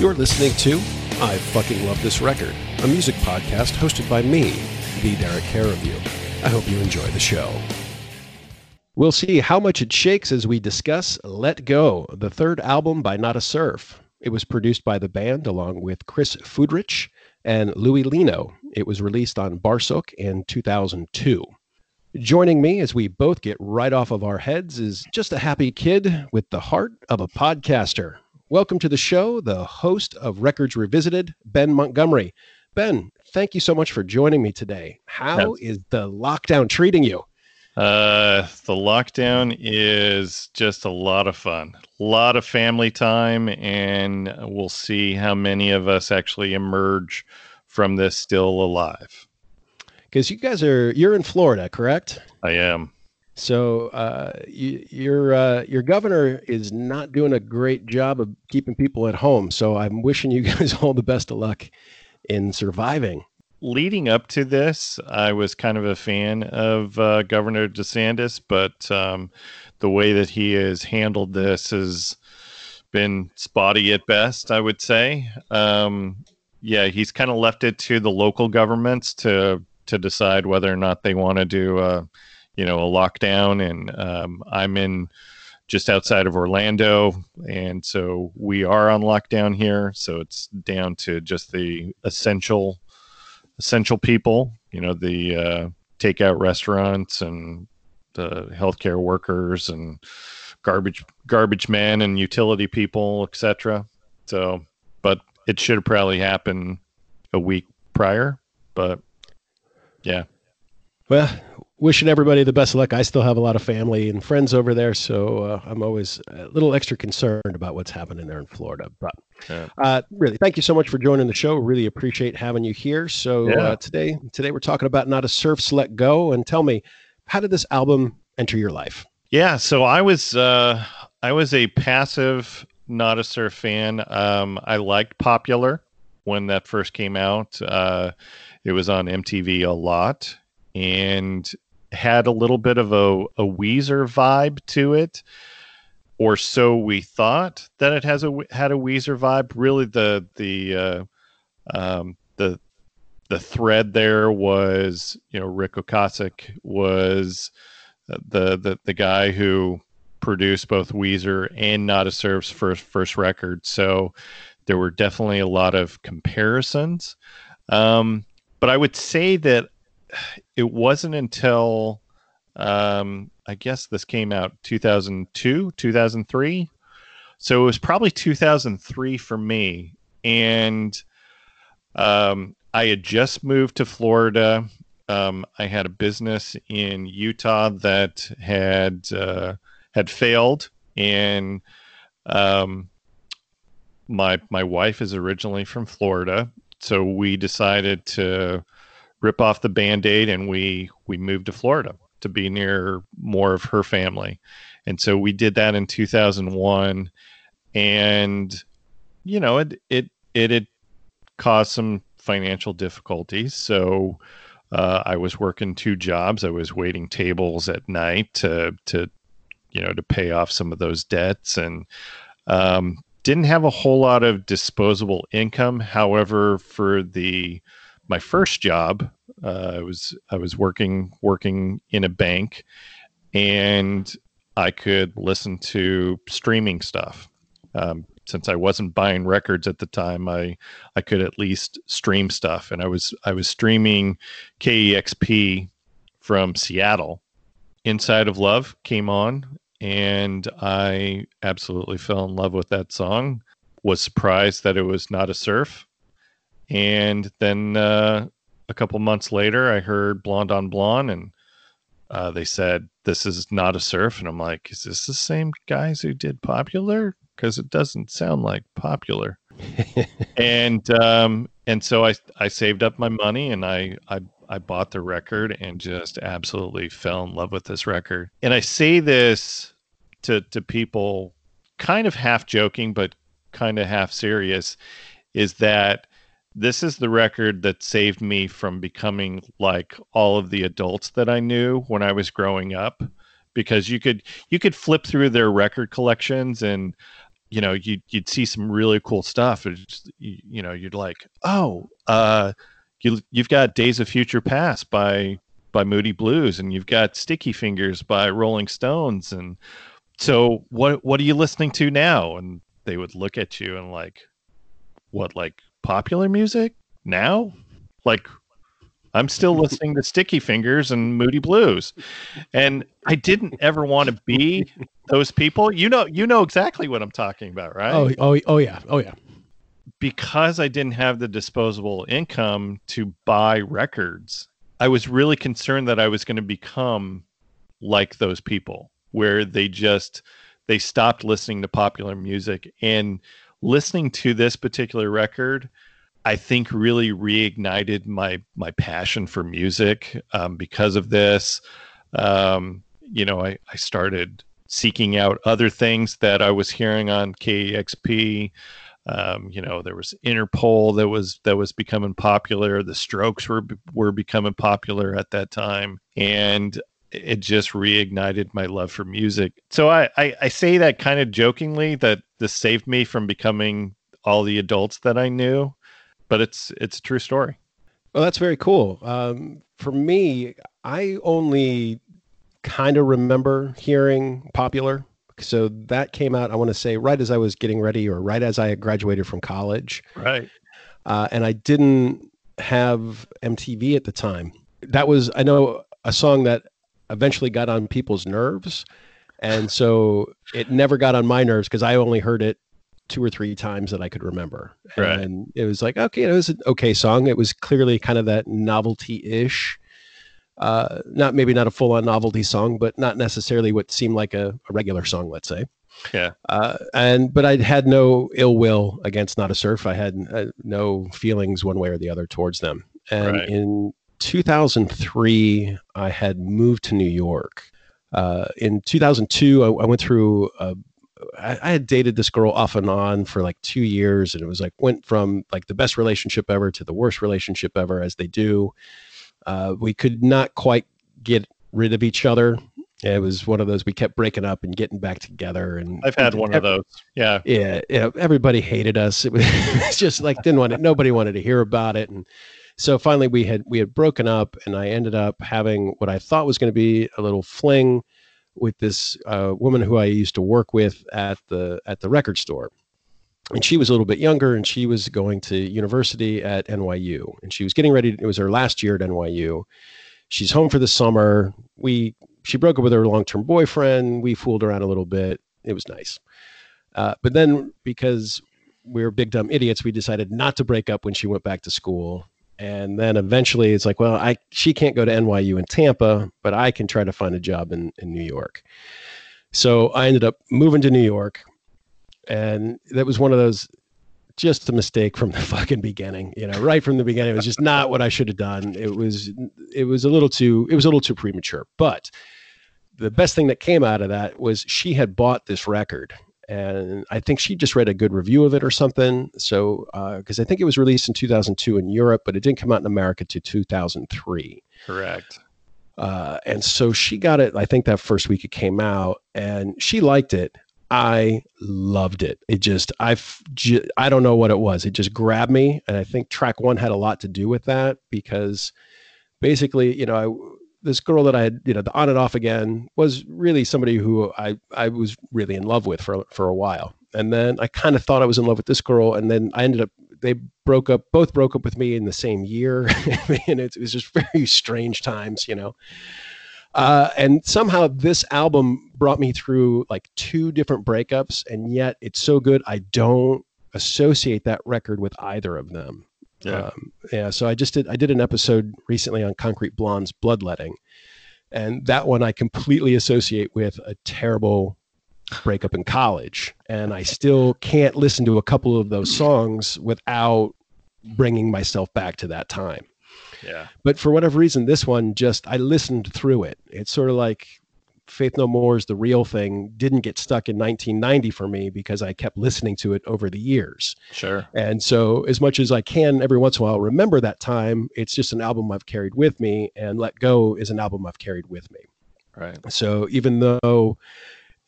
You're listening to I Fucking Love This Record, a music podcast hosted by me, the Derek You. I hope you enjoy the show. We'll see how much it shakes as we discuss Let Go, the third album by Nada Surf. It was produced by the band along with Chris Fudurich and Louis Lino. It was released on Barsuk in 2002. Joining me as we both get right off of our heads is just a happy kid with the heart of a podcaster. Welcome to the show, the host of Records Revisited, Ben Montgomery. Ben, thank you so much for joining me today. How is the lockdown treating you? Uh, the lockdown is just a lot of fun, a lot of family time, and we'll see how many of us actually emerge from this still alive. Because you guys are you're in Florida, correct? I am. So uh, you, your uh, your governor is not doing a great job of keeping people at home. So I'm wishing you guys all the best of luck in surviving. Leading up to this, I was kind of a fan of uh, Governor DeSantis, but um, the way that he has handled this has been spotty at best. I would say. Um, yeah, he's kind of left it to the local governments to to decide whether or not they want to do a you know a lockdown and um, i'm in just outside of orlando. And so we are on lockdown here. So it's down to just the essential essential people you know the uh, takeout restaurants and the healthcare workers and garbage garbage men and utility people etc so but it should probably happen a week prior but yeah. Well, wishing everybody the best of luck. I still have a lot of family and friends over there, so uh, I'm always a little extra concerned about what's happening there in Florida. But yeah. uh, really, thank you so much for joining the show. Really appreciate having you here. So yeah. uh, today, today we're talking about Nada Surf's Let Go, and tell me, how did this album enter your life? Yeah, so I was uh, I was a passive Nada Surf fan. Um, I liked Popular when that first came out. Uh, it was on MTV a lot and had a little bit of a, a Weezer vibe to it, or so we thought that it has a had a Weezer vibe. Really, the the uh, um, the the thread there was you know Ric Ocasek was the the the guy who produced both Weezer and Nada Surf's first first record, so there were definitely a lot of comparisons. Um, but I would say that it wasn't until um, I guess this came out 2002, 2003. So it was probably 2003 for me. And um, I had just moved to Florida. Um, I had a business in Utah that had uh, had failed, and um, my my wife is originally from Florida, so we decided to rip off the band-aid and we we moved to Florida to be near more of her family. And so we did that in 2001 and you know it it it had caused some financial difficulties. So uh, I was working two jobs. I was waiting tables at night to to you know to pay off some of those debts and um, didn't have a whole lot of disposable income. However, for the my first job, uh, I was I was working working in a bank, and I could listen to streaming stuff. Um, since I wasn't buying records at the time, I I could at least stream stuff, and I was I was streaming KEXP from Seattle. Inside of Love came on, and I absolutely fell in love with that song. Was surprised that it was Nada Surf and then uh, a couple months later, I heard Blonde on Blonde, and uh, they said this is Nada Surf, and I'm like, is this the same guys who did Popular? Because it doesn't sound like Popular. and um, and so I I saved up my money and I I I bought the record and just absolutely fell in love with this record. And I say this to to people, kind of half joking but kind of half serious, is that this is the record that saved me from becoming like all of the adults that I knew when I was growing up because you could you could flip through their record collections and you know, you you'd see some really cool stuff. Just, you, you, know, you'd like, oh, uh, you you've got Days of Future Passed by by Moody Blues, and you've got Sticky Fingers by Rolling Stones, and so what what are you listening to now? And they would look at you and like, what like popular music now? Like I'm still listening to Sticky Fingers and Moody Blues. And I didn't ever want to be those people. You know you know exactly what I'm talking about, right? Oh oh oh yeah. Oh yeah. Because I didn't have the disposable income to buy records, I was really concerned that I was going to become like those people where they just they stopped listening to popular music and listening to this particular record I think really reignited my my passion for music um, because of this. Um, you know, I, I started seeking out other things that I was hearing on KEXP. Um, you know, there was Interpol that was that was becoming popular. The Strokes were were becoming popular at that time, and it just reignited my love for music. So I, I, I say that kind of jokingly that this saved me from becoming all the adults that I knew but it's it's a true story. Well, that's very cool. Um, for me, I only kind of remember hearing popular. So that came out, I want to say, right as I was getting ready or right as I graduated from college. Right. Uh, and I didn't have MTV at the time. That was, I know, a song that eventually got on people's nerves. And so it never got on my nerves because I only heard it two or three times that I could remember. Right. And it was like, okay, it was an okay song. It was clearly kind of that novelty ish. Uh, not maybe not a full on novelty song, but not necessarily what seemed like a, a regular song, let's say. Yeah. Uh, and but I had no ill will against Nada Surf. I had uh, no feelings one way or the other towards them. And right. in 2003, I had moved to New York. Uh, in 2002, I, I went through a I, I, had dated this girl off and on for like two years, and it was like went from like the best relationship ever to the worst relationship ever, as they do. Uh, we could not quite get rid of each other. It was one of those we kept breaking up and getting back together. And I've had one every, of those. Yeah, yeah, yeah. Everybody hated us. It was, it was just like didn't want it. Nobody wanted to hear about it, and so finally we had we had broken up, and I ended up having what I thought was going to be a little fling with this uh, woman who I used to work with at the at the record store, and she was a little bit younger, and she was going to university at NYU, and she was getting ready. To, it was her last year at NYU. She's home for the summer. We she broke up with her long term boyfriend. We fooled around a little bit. It was nice, uh, but then because we were big dumb idiots, we decided not to break up when she went back to school and then eventually it's like well i she can't go to nyu in tampa but i can try to find a job in, in new york. So i ended up moving to new york and that was one of those just a mistake from the fucking beginning you know right from the beginning. It was just not what i should have done. It was it was a little too it was a little too premature. But the best thing that came out of that was she had bought this record and I think she just read a good review of it or something. So, because uh, I think it was released in 2002 in Europe, but it didn't come out in America to 2003. Correct. Uh, and so she got it. I think that first week it came out, and she liked it. I loved it. It just I I don't know what it was. It just grabbed me, and I think track one had a lot to do with that because basically, you know, I this girl that I had, you know, the on and off again was really somebody who I, I was really in love with for, for a while. And then I kind of thought I was in love with this girl. And then I ended up, they broke up, both broke up with me in the same year. and it, it was just very strange times, you know. Uh, and somehow this album brought me through like two different breakups. And yet it's so good. I don't associate that record with either of them. Yeah. Um, yeah. So I just did, I did an episode recently on Concrete Blonde's Bloodletting. And that one I completely associate with a terrible breakup in college. And I still can't listen to a couple of those songs without bringing myself back to that time. Yeah. But for whatever reason, this one just, I listened through it. It's sort of like Faith No More is the real thing didn't get stuck in 1990 for me because I kept listening to it over the years. Sure. And so, as much as I can every once in a while remember that time, it's just an album I've carried with me, and Let Go is an album I've carried with me. Right. So, even though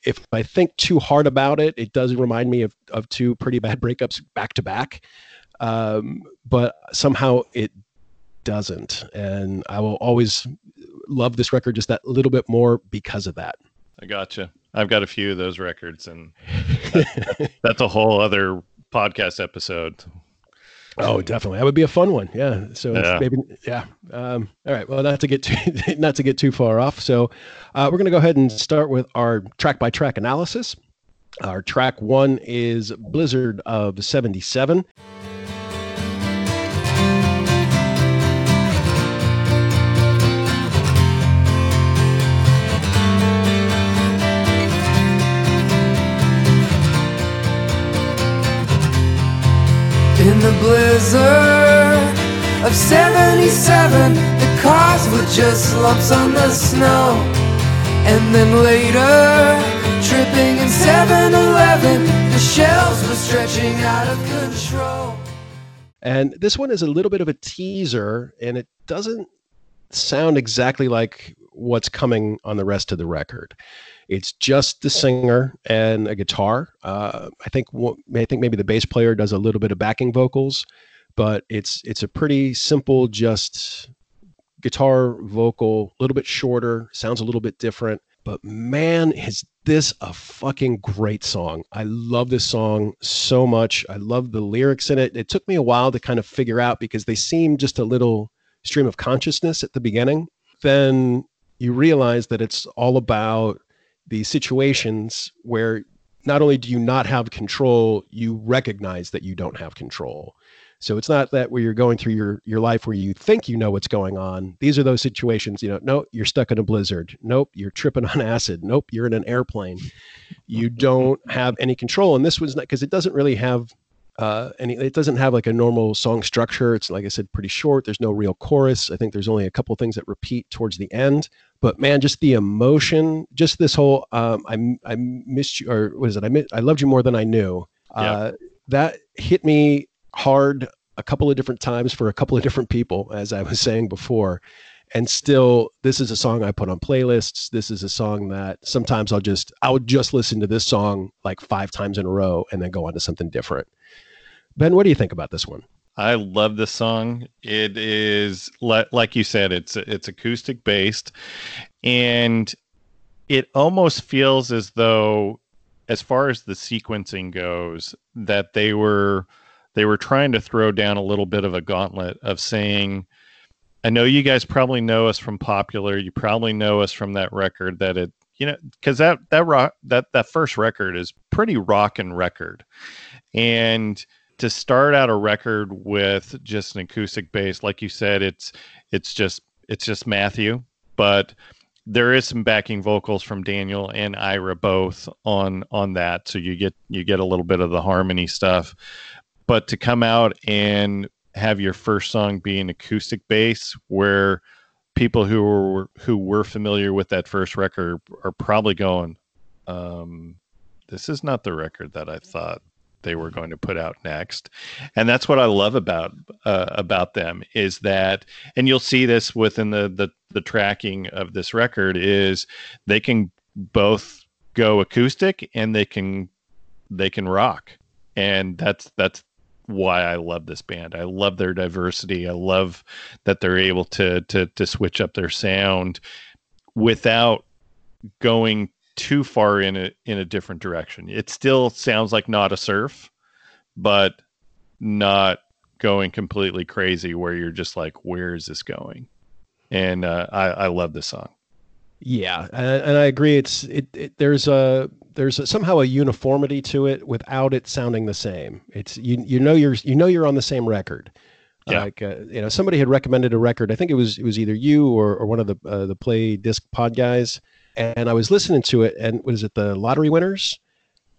if I think too hard about it, it does remind me of, of two pretty bad breakups back to back. Um, but somehow it doesn't. And I will always love this record just that little bit more because of that. I gotcha. I've got a few of those records, and that's, that's a whole other podcast episode. Oh, definitely. That would be a fun one. Yeah. So yeah. maybe, yeah. Um, all right. Well, not to get too, not to get too far off. So uh, we're going to go ahead and start with our track by track analysis. Our track one is Blizzard of 77. The blizzard of 77, the cars were just lumps on the snow. And then later, tripping in 7 Eleven, the shells were stretching out of control. And this one is a little bit of a teaser, and it doesn't sound exactly like what's coming on the rest of the record. It's just the singer and a guitar. Uh, I think I think maybe the bass player does a little bit of backing vocals, but it's it's a pretty simple, just guitar vocal, a little bit shorter, sounds a little bit different. But man, is this a fucking great song. I love this song so much. I love the lyrics in it. It took me a while to kind of figure out because they seem just a little stream of consciousness at the beginning. Then you realize that it's all about these situations where not only do you not have control, you recognize that you don't have control. So it's not that where you're going through your your life where you think you know what's going on. These are those situations, you know, no, you're stuck in a blizzard. Nope, you're tripping on acid. Nope, you're in an airplane. You don't have any control. And this was not because it doesn't really have uh, and it doesn't have like a normal song structure. It's like I said, pretty short. There's no real chorus. I think there's only a couple things that repeat towards the end. But man, just the emotion, just this whole um, I I missed you or what is it I I loved you more than I knew. Uh, That hit me hard a couple of different times for a couple of different people, as I was saying before. And still, this is a song I put on playlists. This is a song that sometimes I'll just I'll just listen to this song like five times in a row and then go on to something different. Ben, what do you think about this one? I love this song. It is like you said, it's it's acoustic based, and it almost feels as though, as far as the sequencing goes, that they were they were trying to throw down a little bit of a gauntlet of saying, I know you guys probably know us from Popular. You probably know us from that record that it, you know, because that that rock that that first record is pretty rock and record, and to start out a record with just an acoustic bass, like you said, it's it's just it's just Matthew, but there is some backing vocals from Daniel and Ira both on on that, so you get you get a little bit of the harmony stuff. But to come out and have your first song be an acoustic bass, where people who were who were familiar with that first record are probably going, um, "This is not the record that I thought they were going to put out next and that's what i love about uh, about them is that and you'll see this within the, the the tracking of this record is they can both go acoustic and they can they can rock and that's that's why I love this band. I love their diversity. I love that they're able to to to switch up their sound without going too far in a in a different direction. It still sounds like Nada Surf, but not going completely crazy where you're just like, where is this going? And uh, I, I love this song. Yeah, and, and I agree. It's it, it, There's a there's a, somehow a uniformity to it without it sounding the same. It's you you know you're you know you're on the same record. Yeah. Like uh, you know, somebody had recommended a record. I think it was it was either you or, or one of the uh, the play disc pod guys and I was listening to it, and was it the lottery winners?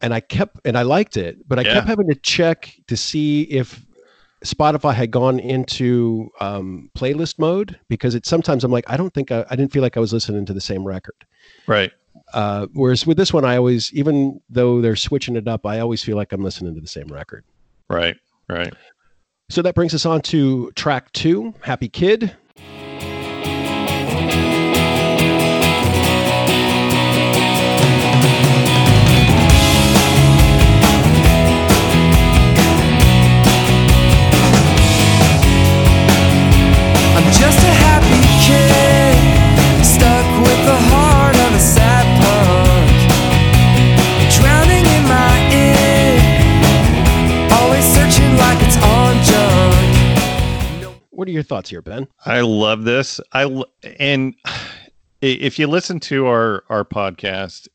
And I kept and I liked it, but I yeah. kept having to check to see if Spotify had gone into um, playlist mode because it sometimes I'm like I don't think I, I didn't feel like I was listening to the same record. Right. Uh, whereas with this one, I always, even though they're switching it up, I always feel like I'm listening to the same record. Right. Right. So that brings us on to track two, Happy Kid. what are your thoughts here ben? I love this. I and if you listen to our our podcast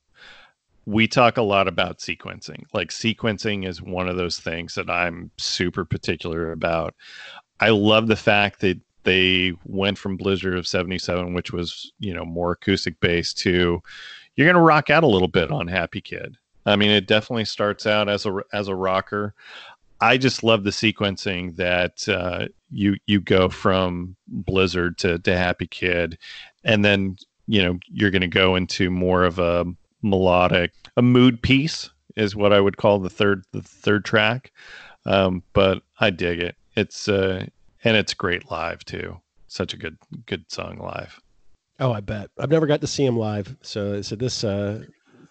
we talk a lot about sequencing. Like sequencing is one of those things that i'm super particular about. I love the fact that they went from Blizzard of 77 which was, you know, more acoustic based to you're going to rock out a little bit on Happy Kid. I mean, it definitely starts out as a as a rocker. I just love the sequencing that uh, you you go from Blizzard to, to Happy Kid, and then you know you're going to go into more of a melodic, a mood piece is what I would call the third the third track. Um, but I dig it. It's uh, and it's great live too. Such a good good song live. Oh, I bet. I've never got to see him live, so so this uh,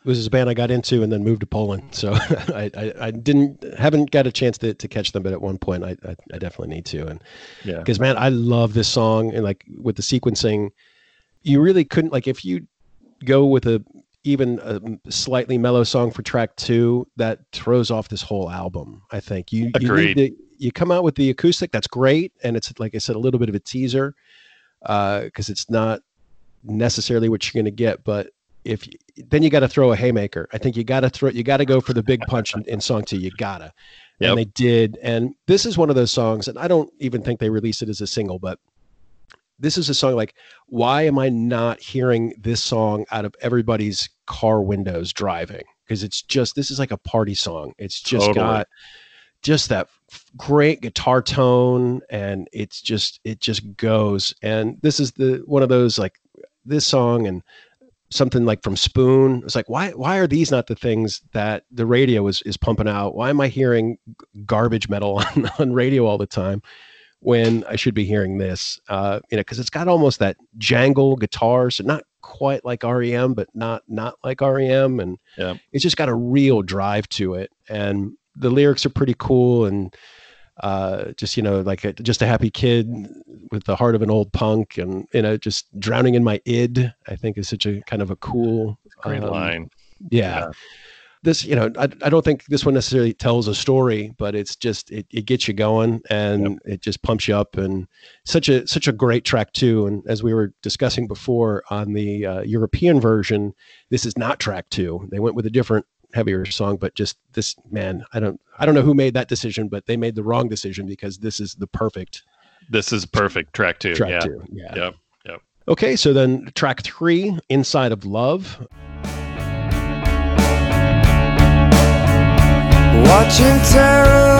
was a band I got into and then moved to Poland. So I, I, I, didn't haven't got a chance to, to catch them, but at one point I, I, I definitely need to. And yeah, because man, I love this song and like with the sequencing, you really couldn't like if you go with a even a slightly mellow song for track two that throws off this whole album. I think you Agreed. you, to, you come out with the acoustic that's great and it's like I said a little bit of a teaser because uh, it's not necessarily what you're going to get, but if then you got to throw a haymaker. I think you got to throw you got to go for the big punch in, in song two. You gotta, yep. and they did. And this is one of those songs, and I don't even think they released it as a single, but this is a song like why am I not hearing this song out of everybody's car windows driving? Because it's just this is like a party song. It's just totally. got just that great guitar tone and it's just it just goes and this is the one of those like this song and something like from Spoon. It's like why why are these not the things that the radio is is pumping out? Why am I hearing garbage metal on, on radio all the time when I should be hearing this? Uh, you know, because it's got almost that jangle guitar, so not quite like REM, but not not like REM, and yeah. it's just got a real drive to it, and the lyrics are pretty cool and uh, just you know like a, just a happy kid with the heart of an old punk and you know just drowning in my id i think is such a kind of a cool great um, line yeah. yeah. this you know I, I don't think this one necessarily tells a story but it's just it, it gets you going and yep. it just pumps you up and such a such a great track too and as we were discussing before on the uh, european version this is not track two they went with a different heavier song but just this man i don't i don't know who made that decision but they made the wrong decision because this is the perfect this is perfect track two track yeah. two yeah. Yep yep. Okay so then track three inside of love. Watching terrible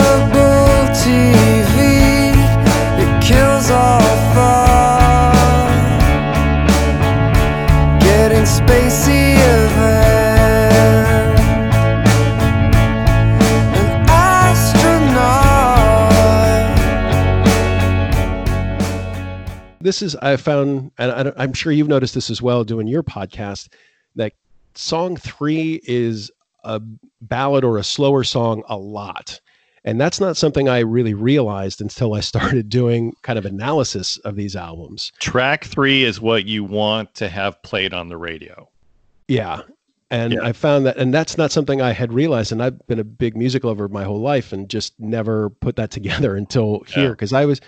this is I found, and I, am sure you've noticed this as well doing your podcast, that song three is a ballad or a slower song a lot. And that's not something I really realized until I started doing kind of analysis of these albums. Track three is what you want to have played on the radio. Yeah. And yeah. I found that, and that's not something I had realized. And I've been a big music lover my whole life and just never put that together until here. Because. I was,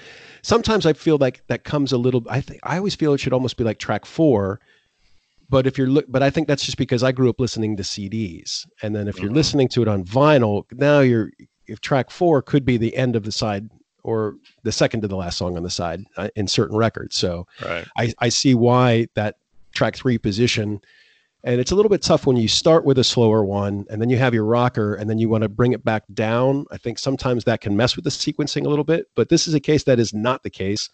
sometimes I feel like that comes a little. I think I always feel it should almost be like track four. But if you're look, but I think that's just because I grew up listening to CDs, and then if you're mm-hmm. listening to it on vinyl, now you're if track four could be the end of the side or the second to the last song on the side uh, in certain records. So right. I, I see why that track three position and it's a little bit tough when you start with a slower one and then you have your rocker and then you want to bring it back down. I think sometimes that can mess with the sequencing a little bit, but this is a case that is not the case.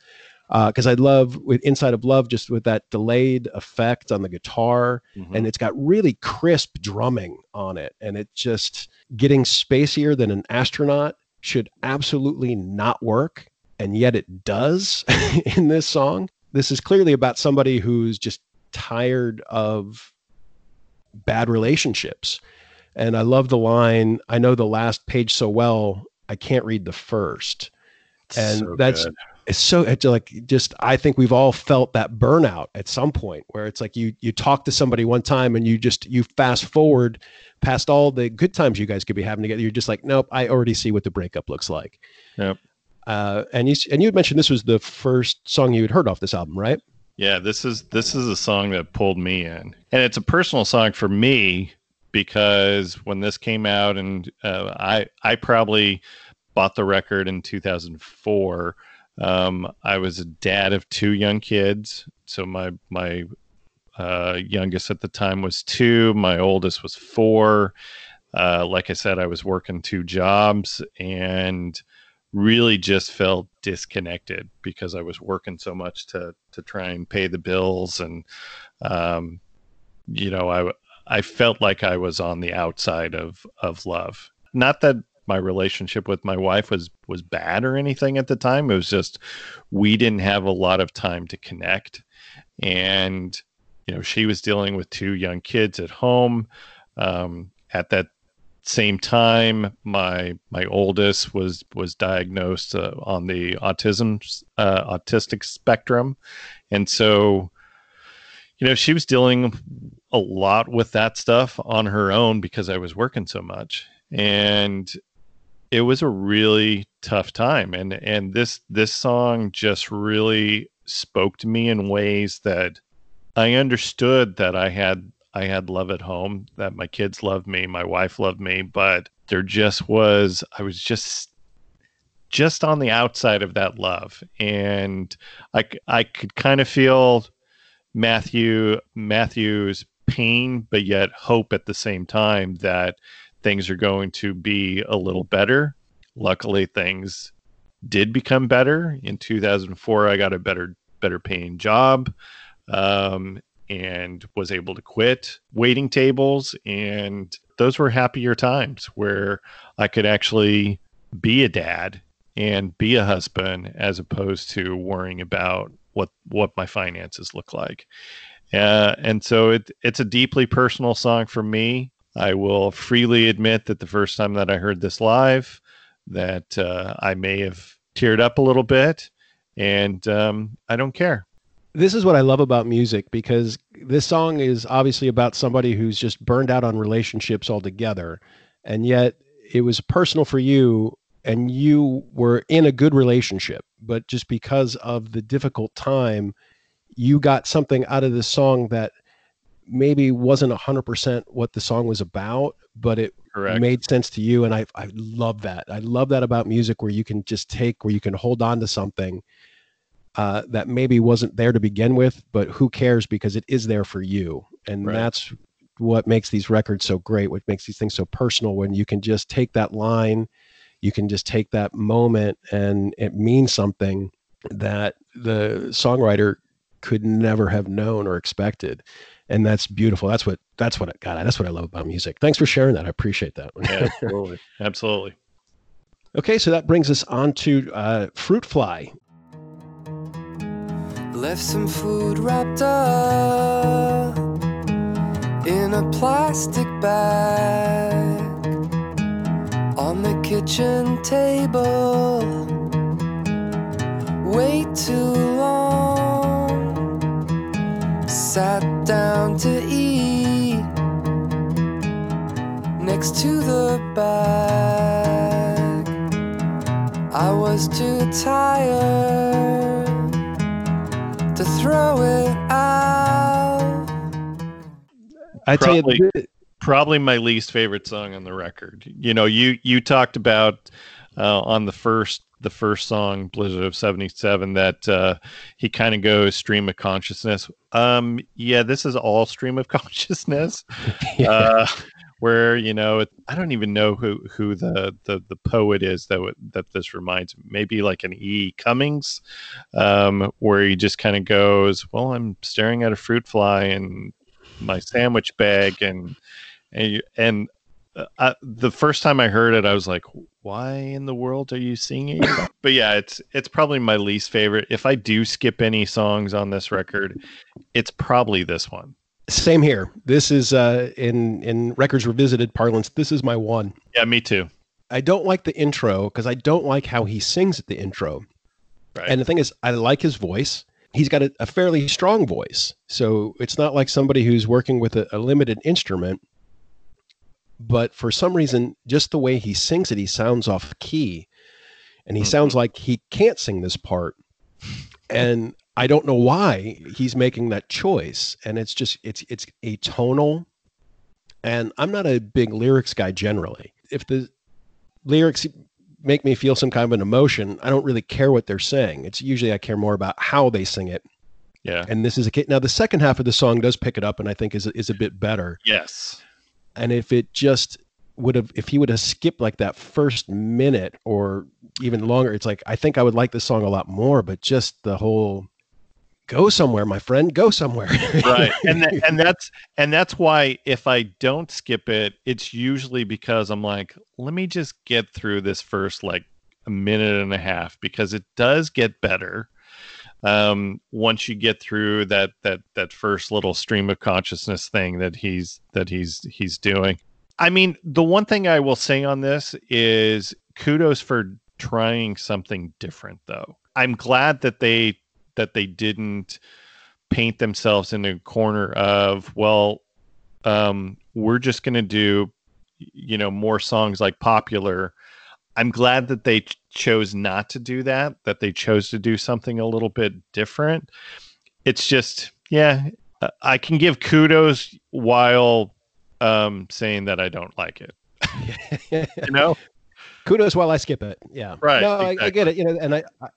Because uh, I love with Inside of Love just with that delayed effect on the guitar, mm-hmm. and it's got really crisp drumming on it, and it just getting spacier than an astronaut should absolutely not work, and yet it does in this song. This is clearly about somebody who's just tired of bad relationships. And I love the line, I know the last page so well, I can't read the first. And so that's good. it's so it's like just I think we've all felt that burnout at some point where it's like you you talk to somebody one time and you just you fast forward past all the good times you guys could be having together. You're just like, nope, I already see what the breakup looks like. Yep. Uh, and you and you had mentioned this was the first song you had heard off this album, right? Yeah, this is this is a song that pulled me in, and it's a personal song for me because when this came out, and uh, I I probably bought the record in 2004. Um, I was a dad of two young kids, so my my uh, youngest at the time was two, my oldest was four. Uh, like I said, I was working two jobs and really just felt disconnected because I was working so much to to try and pay the bills and um, you know I I felt like I was on the outside of of love. Not that my relationship with my wife was was bad or anything at the time. It was just we didn't have a lot of time to connect, and you know she was dealing with two young kids at home. Um, at that same time, my my oldest was was diagnosed uh, on the autism uh, autistic spectrum, and so you know she was dealing a lot with that stuff on her own because I was working so much, and it was a really tough time. And and this this song just really spoke to me in ways that I understood that I had I had love at home, that my kids loved me, my wife loved me, but there just was, I was just just on the outside of that love. And i i could kind of feel matthew matthew's pain but yet hope at the same time that things are going to be a little better. Luckily things did become better. In 2004 i got a better better paying job. Um, and was able to quit waiting tables. And those were happier times where I could actually be a dad and be a husband as opposed to worrying about what what my finances look like. Uh, and so it, it's a deeply personal song for me. I will freely admit that the first time that I heard this live, that uh, I may have teared up a little bit, and um, I don't care this is what I love about music because this song is obviously about somebody who's just burned out on relationships altogether. And yet it was personal for you and you were in a good relationship, but just because of the difficult time, you got something out of this song that maybe wasn't 100% what the song was about, but it Correct. made sense to you. And I, I love that. I love that about music where you can just take, where you can hold on to something uh, that maybe wasn't there to begin with, but who cares because it is there for you. And right. that's what makes these records so great, what makes these things so personal when you can just take that line, you can just take that moment and it means something that the songwriter could never have known or expected. And that's beautiful. That's what that's what I got. That's what I love about music. Thanks for sharing that. I appreciate that. Yeah, absolutely. absolutely. Okay, so that brings us on to uh, Fruit Fly. Left some food wrapped up in a plastic bag on the kitchen table. Way too long. Sat down to eat next to the bag. I was too tired to throw it out. I tell probably, you, probably my least favorite song on the record. You know, you you talked about uh, on the first the first song blizzard of 77 that uh, he kind of goes stream of consciousness um yeah this is all stream of consciousness yeah. uh, where you know I don't even know who who the the, the poet is that w- that this reminds me. Maybe like an E. Cummings, um, where he just kind of goes, "Well, I'm staring at a fruit fly in my sandwich bag," and and and uh, I, the first time I heard it, I was like, "Why in the world are you singing?" but yeah, it's it's probably my least favorite. If I do skip any songs on this record, it's probably this one. Same here. This is uh, in in records revisited parlance. This is my one. Yeah, me too. I don't like the intro because I don't like how he sings at the intro. Right. And the thing is, I like his voice. He's got a, a fairly strong voice, so it's not like somebody who's working with a, a limited instrument. But for some reason, just the way he sings it, he sounds off key and he Mhm. sounds like he can't sing this part. And I don't know why he's making that choice. And it's just it's it's atonal. And I'm not a big lyrics guy generally. If the lyrics make me feel some kind of an emotion, I don't really care what they're saying. It's usually I care more about how they sing it. Yeah. And this is a now the second half of the song does pick it up, and I think is is a bit better. Yes. And if it just would have, if he would have skipped like that first minute or even longer, it's like I think I would like this song a lot more. But just the whole go somewhere, my friend, go somewhere. right. And tha- and that's and that's why if i don't skip it it's usually because i'm like let me just get through this first like a minute and a half because it does get better um once you get through that that that first little stream of consciousness thing that he's that he's he's doing. I mean the one thing i will say on this is kudos for trying something different though. I'm glad that they that they didn't paint themselves in a corner of well um we're just going to do you know more songs like popular i'm glad that they ch- chose not to do that that they chose to do something a little bit different it's just yeah uh, i can give kudos while um saying that i don't like it you know kudos while I skip it. Yeah, Right, No, I, I get it. You know, and I, I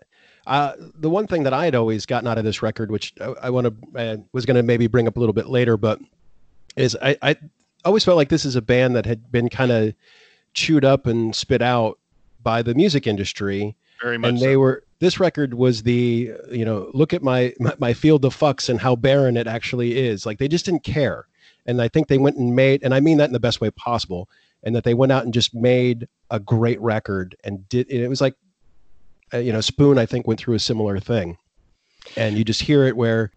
uh, the one thing that I had always gotten out of this record, which I, I want to uh, was going to maybe bring up a little bit later, but is I, I always felt like this is a band that had been kind of chewed up and spit out by the music industry, very much and they so. were. This record was the you know look at my, my my field of fucks and how barren it actually is. Like they just didn't care, and I think they went and made, and I mean that in the best way possible, and that they went out and just made a great record and did. And it was like, Uh, you know, Spoon I think went through a similar thing, and you just hear it where.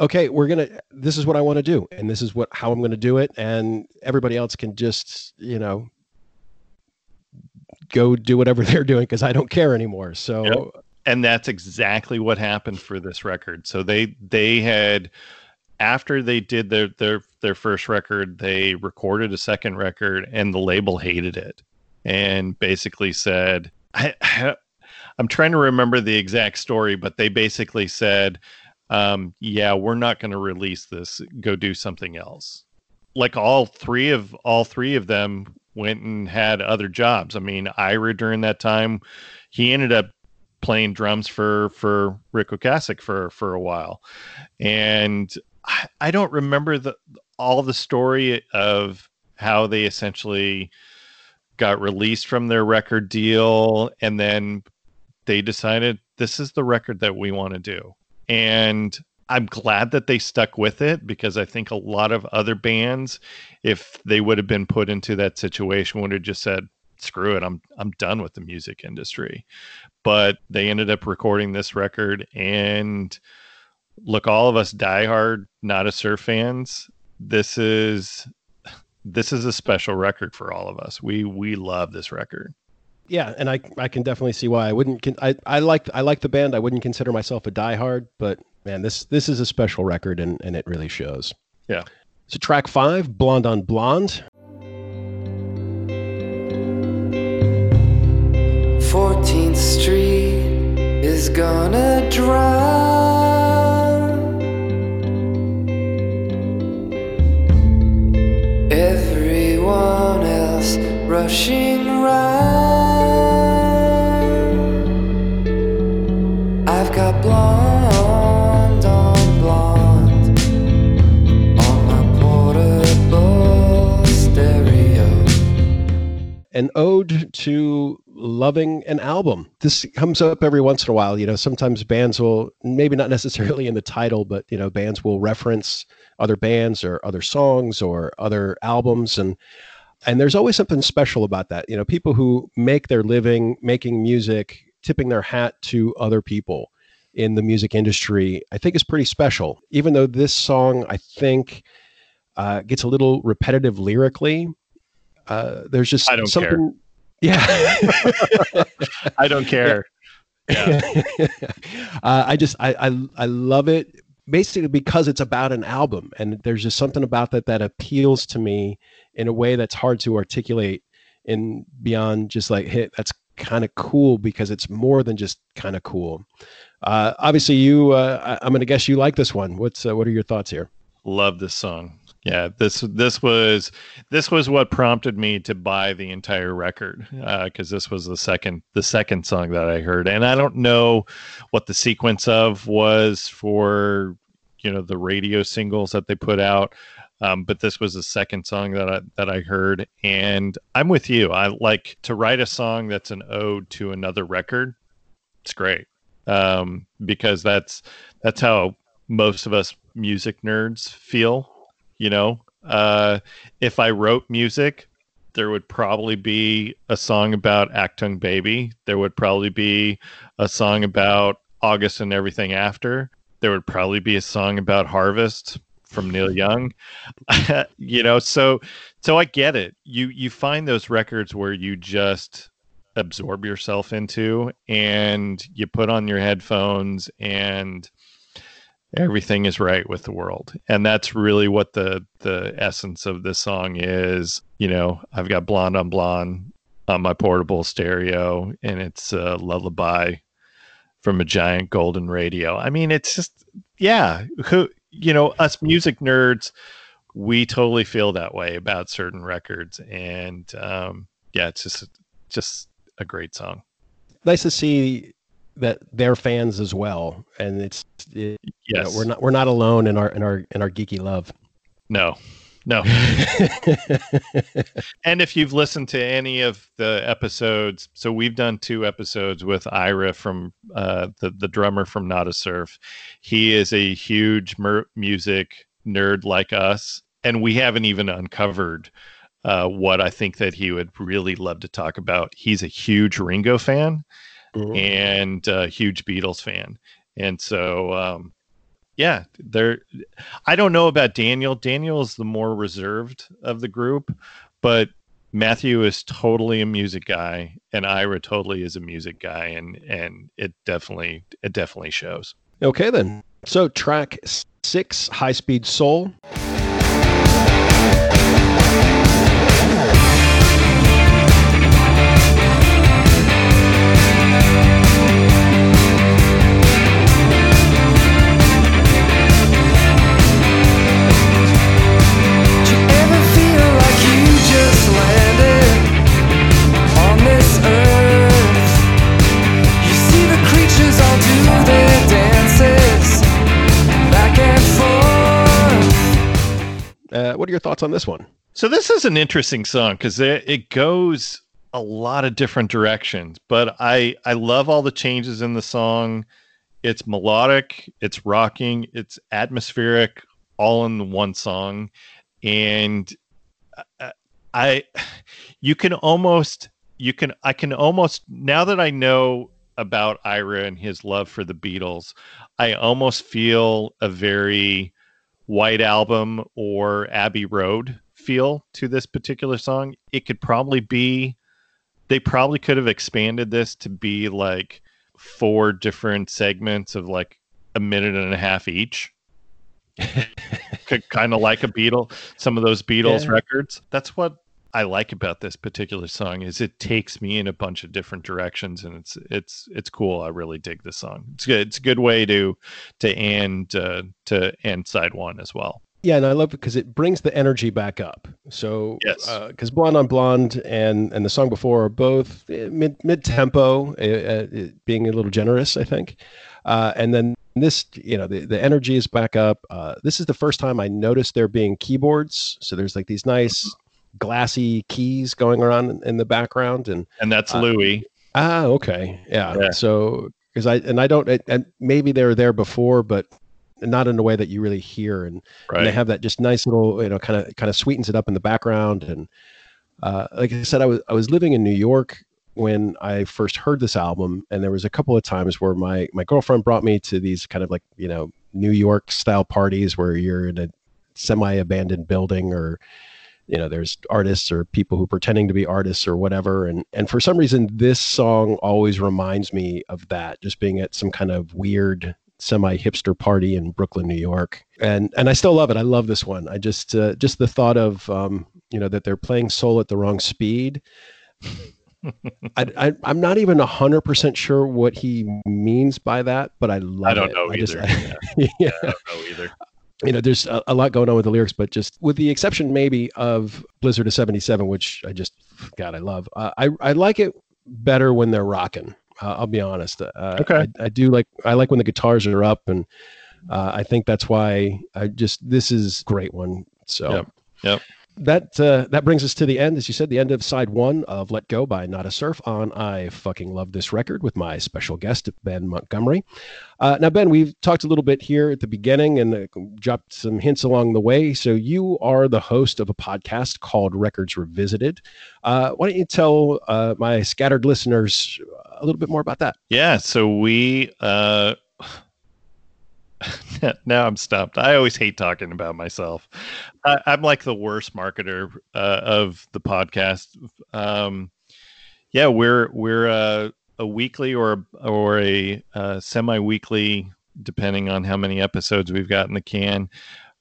Okay, we're gonna. This is what I want to do, and this is what how I'm going to do it, and everybody else can just, you know, go do whatever they're doing because I don't care anymore. So Yep. and that's exactly what happened for this record. So they they had after they did their their their first record, they recorded a second record, and the label hated it, and basically said, I, I, "I'm trying to remember the exact story, but they basically said, um, yeah, we're not going to release this. Go do something else." Like all three of all three of them went and had other jobs. I mean, Ira during that time, he ended up playing drums for for Ric Ocasek for for a while, and I, I don't remember the all the story of how they essentially got released from their record deal, and then they decided this is the record that we want to do, and I'm glad that they stuck with it because I think a lot of other bands, if they would have been put into that situation, would have just said, "Screw it, I'm I'm done with the music industry." But they ended up recording this record, and look, all of us diehard Nada Surf fans, this is this is a special record for all of us. We we love this record. Yeah, and I I can definitely see why I wouldn't. Con- I I like I like the band. I wouldn't consider myself a diehard, but man, this this is a special record, and and it really shows. Yeah. So track five, Blonde on Blonde. 14th Street is gonna drown everyone else rushing an ode to loving an album. This comes up every once in a while. You know, sometimes bands will, maybe not necessarily in the title, but, you know, bands will reference other bands or other songs or other albums. And, and there's always something special about that. You know, people who make their living making music, tipping their hat to other people in the music industry, I think is pretty special. Even though this song, I think, uh, gets a little repetitive lyrically. Uh, there's just I don't something. care. Yeah. I don't care. Yeah. uh, I just I, I I love it basically because it's about an album and there's just something about that that appeals to me in a way that's hard to articulate in beyond just like hey that's kind of cool because it's more than just kind of cool. Uh, obviously, you. Uh, I, am going to guess you like this one. What's uh, what are your thoughts here? Love this song. Yeah, this this was this was what prompted me to buy the entire record because uh, this was the second the second song that I heard, and I don't know what the sequence of was for you know the radio singles that they put out, um, but this was the second song that I that I heard, and I'm with you. I like to write a song that's an ode to another record. It's great um, because that's that's how most of us music nerds feel. You know, uh, if I wrote music, there would probably be a song about Achtung Baby. There would probably be a song about August and everything after. There would probably be a song about Harvest from Neil Young. you know, so so I get it. You you find those records where you just absorb yourself into and you put on your headphones and everything is right with the world. And that's really what the the essence of this song is. You know i've got blonde on blonde on my portable stereo and it's a lullaby from a giant golden radio. I mean it's just yeah who you know us music nerds we totally feel that way about certain records. And um yeah it's just just a great song. Nice to see that they're fans as well, and it's it, yes. You know, we're not we're not alone in our in our in our geeky love. No, no. and if you've listened to any of the episodes, so we've done two episodes with Ira from uh, the the drummer from Nada Surf. He is a huge mer- music nerd like us, and we haven't even uncovered uh, what I think that he would really love to talk about. He's a huge Ringo fan mm-hmm. and a huge Beatles fan. And so, um, yeah, there. I don't know about Daniel. Daniel is the more reserved of the group, but Matthew is totally a music guy, and Ira totally is a music guy, and and it definitely it definitely shows. Okay, then. So track six, High Speed Soul. Uh, what are your thoughts on this one? So this is an interesting song because it, goes a lot of different directions, but I I love all the changes in the song. It's melodic, it's rocking, it's atmospheric, all in one song, and uh, I you can almost you can I can almost now that I know about Ira and his love for the Beatles, I almost feel a very White Album or Abbey Road feel to this particular song. It could probably be, they probably could have expanded this to be like four different segments of like a minute and a half each. kind of like a Beatle, some of those Beatles yeah. records. That's what I like about this particular song is it takes me in a bunch of different directions and it's it's it's cool. I really dig this song. It's good. It's a good way to to end uh, to end side one as well. Yeah, and I love it because it brings the energy back up. So, yes, because uh, Blonde on Blonde and and the song before are both eh, mid mid tempo, uh, uh, being a little generous, I think. Uh, and then this, you know, the, the energy is back up. Uh, this is the first time I noticed there being keyboards. So there's like these nice glassy keys going around in the background, and and that's uh, Louis. Ah, okay, yeah. yeah. So because I and I don't, and maybe they were there before, but not in a way that you really hear, and, right. and they have that just nice little, you know, kind of kind of sweetens it up in the background, and uh, like I said, I was I was living in New York when I first heard this album, and there was a couple of times where my my girlfriend brought me to these kind of like you know New York style parties where you're in a semi abandoned building or you know there's artists or people who are pretending to be artists or whatever and and for some reason this song always reminds me of that just being at some kind of weird semi hipster party in Brooklyn New York and and I still love it I love this one I just uh, just the thought of um, you know that they're playing soul at the wrong speed I, I, I'm not even hundred percent sure what he means by that, but I love I don't it. know I just- either. yeah. yeah, I don't know either. You know, there's a, a lot going on with the lyrics, but just with the exception maybe of Blizzard of '77, which I just, God, I love. Uh, I I like it better when they're rocking. Uh, I'll be honest. Uh, Okay. I, I do like I like when the guitars are up, and uh, I think that's why I just this is great one. So. Yep. Yep. That uh, that brings us to the end, as you said, the end of side one of "Let Go" by Nada Surf on "I Fucking Love This Record" with my special guest Ben Montgomery. Uh, now, Ben, we've talked a little bit here at the beginning and uh, dropped some hints along the way. So, you are the host of a podcast called Records Revisited. Uh, why don't you tell uh, my scattered listeners a little bit more about that? Yeah, so we uh now I'm stumped. I always hate talking about myself. I, I'm like the worst marketer uh, of the podcast. Um, yeah, we're we're uh, a weekly or or a uh, semi-weekly, depending on how many episodes we've got in the can,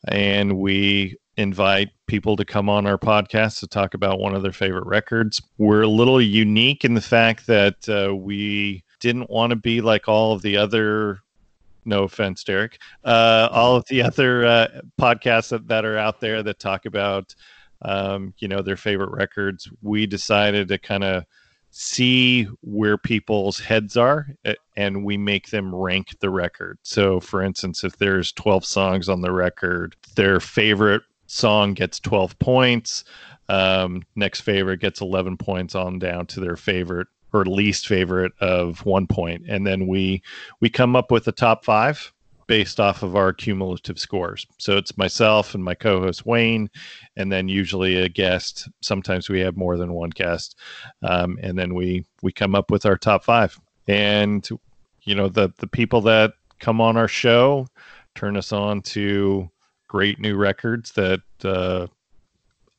and we invite people to come on our podcast to talk about one of their favorite records. We're a little unique in the fact that uh, we didn't want to be like all of the other no offense derek. Uh, all of the other uh, podcasts that, that are out there that talk about um, you know their favorite records we decided to kind of see where people's heads are and we make them rank the record. So for instance if there's 12 songs on the record their favorite song gets 12 points um, next favorite gets 11 points on down to their favorite or least favorite of one point. And then we we come up with a top five based off of our cumulative scores. So it's myself and my co-host wayne and then usually a guest. Sometimes we have more than one guest. Um, and then we we come up with our top five. And you know the the people that come on our show turn us on to great new records that uh,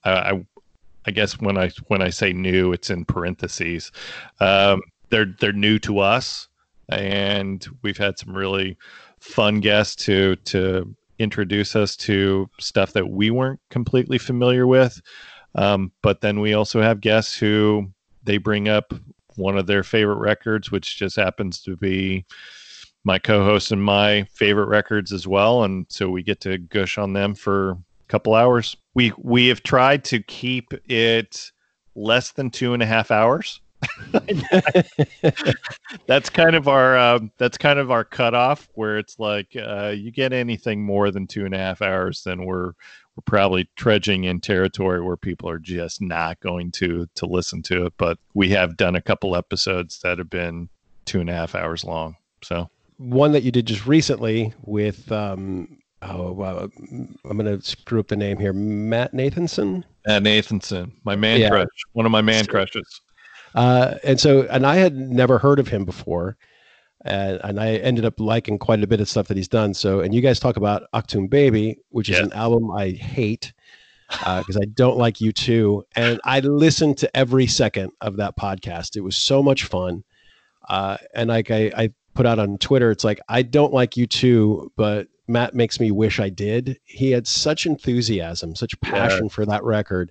I, I I guess when I when I say new, it's in parentheses. Um, they're they're new to us, and we've had some really fun guests to to introduce us to stuff that we weren't completely familiar with. Um, but then we also have guests who they bring up one of their favorite records, which just happens to be my co-host and my favorite records as well, and so we get to gush on them for couple hours. We we have tried to keep it less than two and a half hours. that's kind of our um, that's kind of our cutoff where it's like uh, you get anything more than two and a half hours, then we're we're probably trudging in territory where people are just not going to to listen to it. But we have done a couple episodes that have been two and a half hours long. So One that you did just recently with, um, oh, wow, I'm going to screw up the name here, Matt Nathanson. Matt Nathanson, my man Yeah. crush, one of my man crushes. Uh, and so, and I had never heard of him before. And, and I ended up liking quite a bit of stuff that he's done. So, and you guys talk about Achtung Baby, which is an album I hate because I don't like U2. And I listened to every second of that podcast. It was so much fun. Uh, and like I, I put out on Twitter, it's like, I don't like U2, but Matt makes me wish I did. He had such enthusiasm, such passion for that record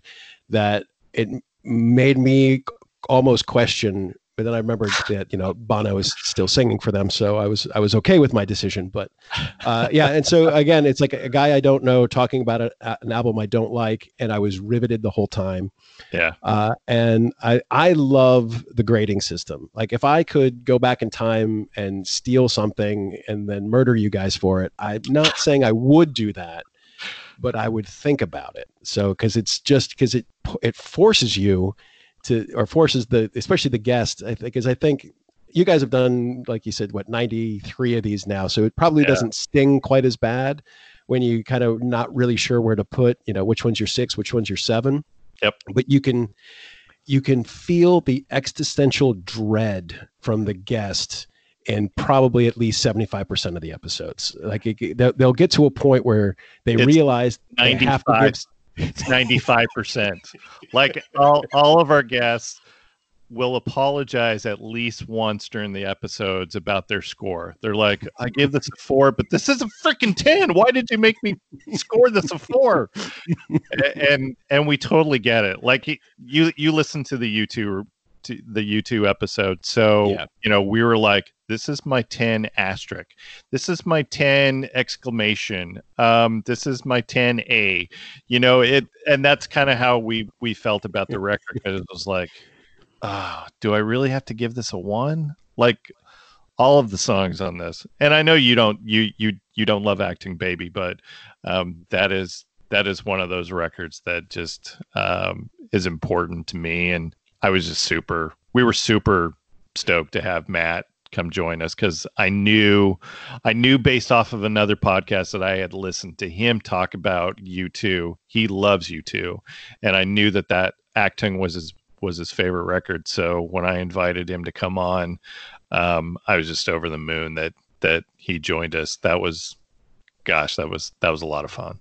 that it made me almost question but then I remembered that you know Bono was still singing for them, so I was I was okay with my decision. But uh, yeah, and so again, it's like a guy I don't know talking about a, an album I don't like, and I was riveted the whole time. Yeah. Uh, and I I love the grading system. Like if I could go back in time and steal something and then murder you guys for it, I'm not saying I would do that, but I would think about it. So because it's just because it it forces you to or forces the especially the guest. I think because I think you guys have done like you said what 93 of these now, so it probably Yeah. doesn't sting quite as bad when you kind of not really sure where to put you know which one's your six, which one's your seven. Yep. But you can you can feel the existential dread from the guest in probably at least 75% of the episodes like it, they'll, they'll get to a point where they It's realize they have to give It's ninety five percent. Like all all of our guests will apologize at least once during the episodes about their score. They're like, I gave this a four, but this is a freaking ten. Why did you make me score this a four? And and we totally get it. Like you you listen to the U U2 the U2 episode. So Yeah. you know, we were like, this is my 10 asterisk. This is my 10 exclamation. Um, this is my 10A. You know, it and that's kind of how we we felt about the record because it was like, ah, do I really have to give this a one? Like all of the songs on this. And I know you don't you you you don't love Achtung Baby, but um that is that is one of those records that just um is important to me and I was just super we were super stoked to have Matt come join us cuz I knew I knew based off of another podcast that I had listened to him talk about U2. He loves U2 and I knew that that Achtung was his was his favorite record. So when I invited him to come on, um, I was just over the moon that that he joined us. That was, gosh, that was that was a lot of fun.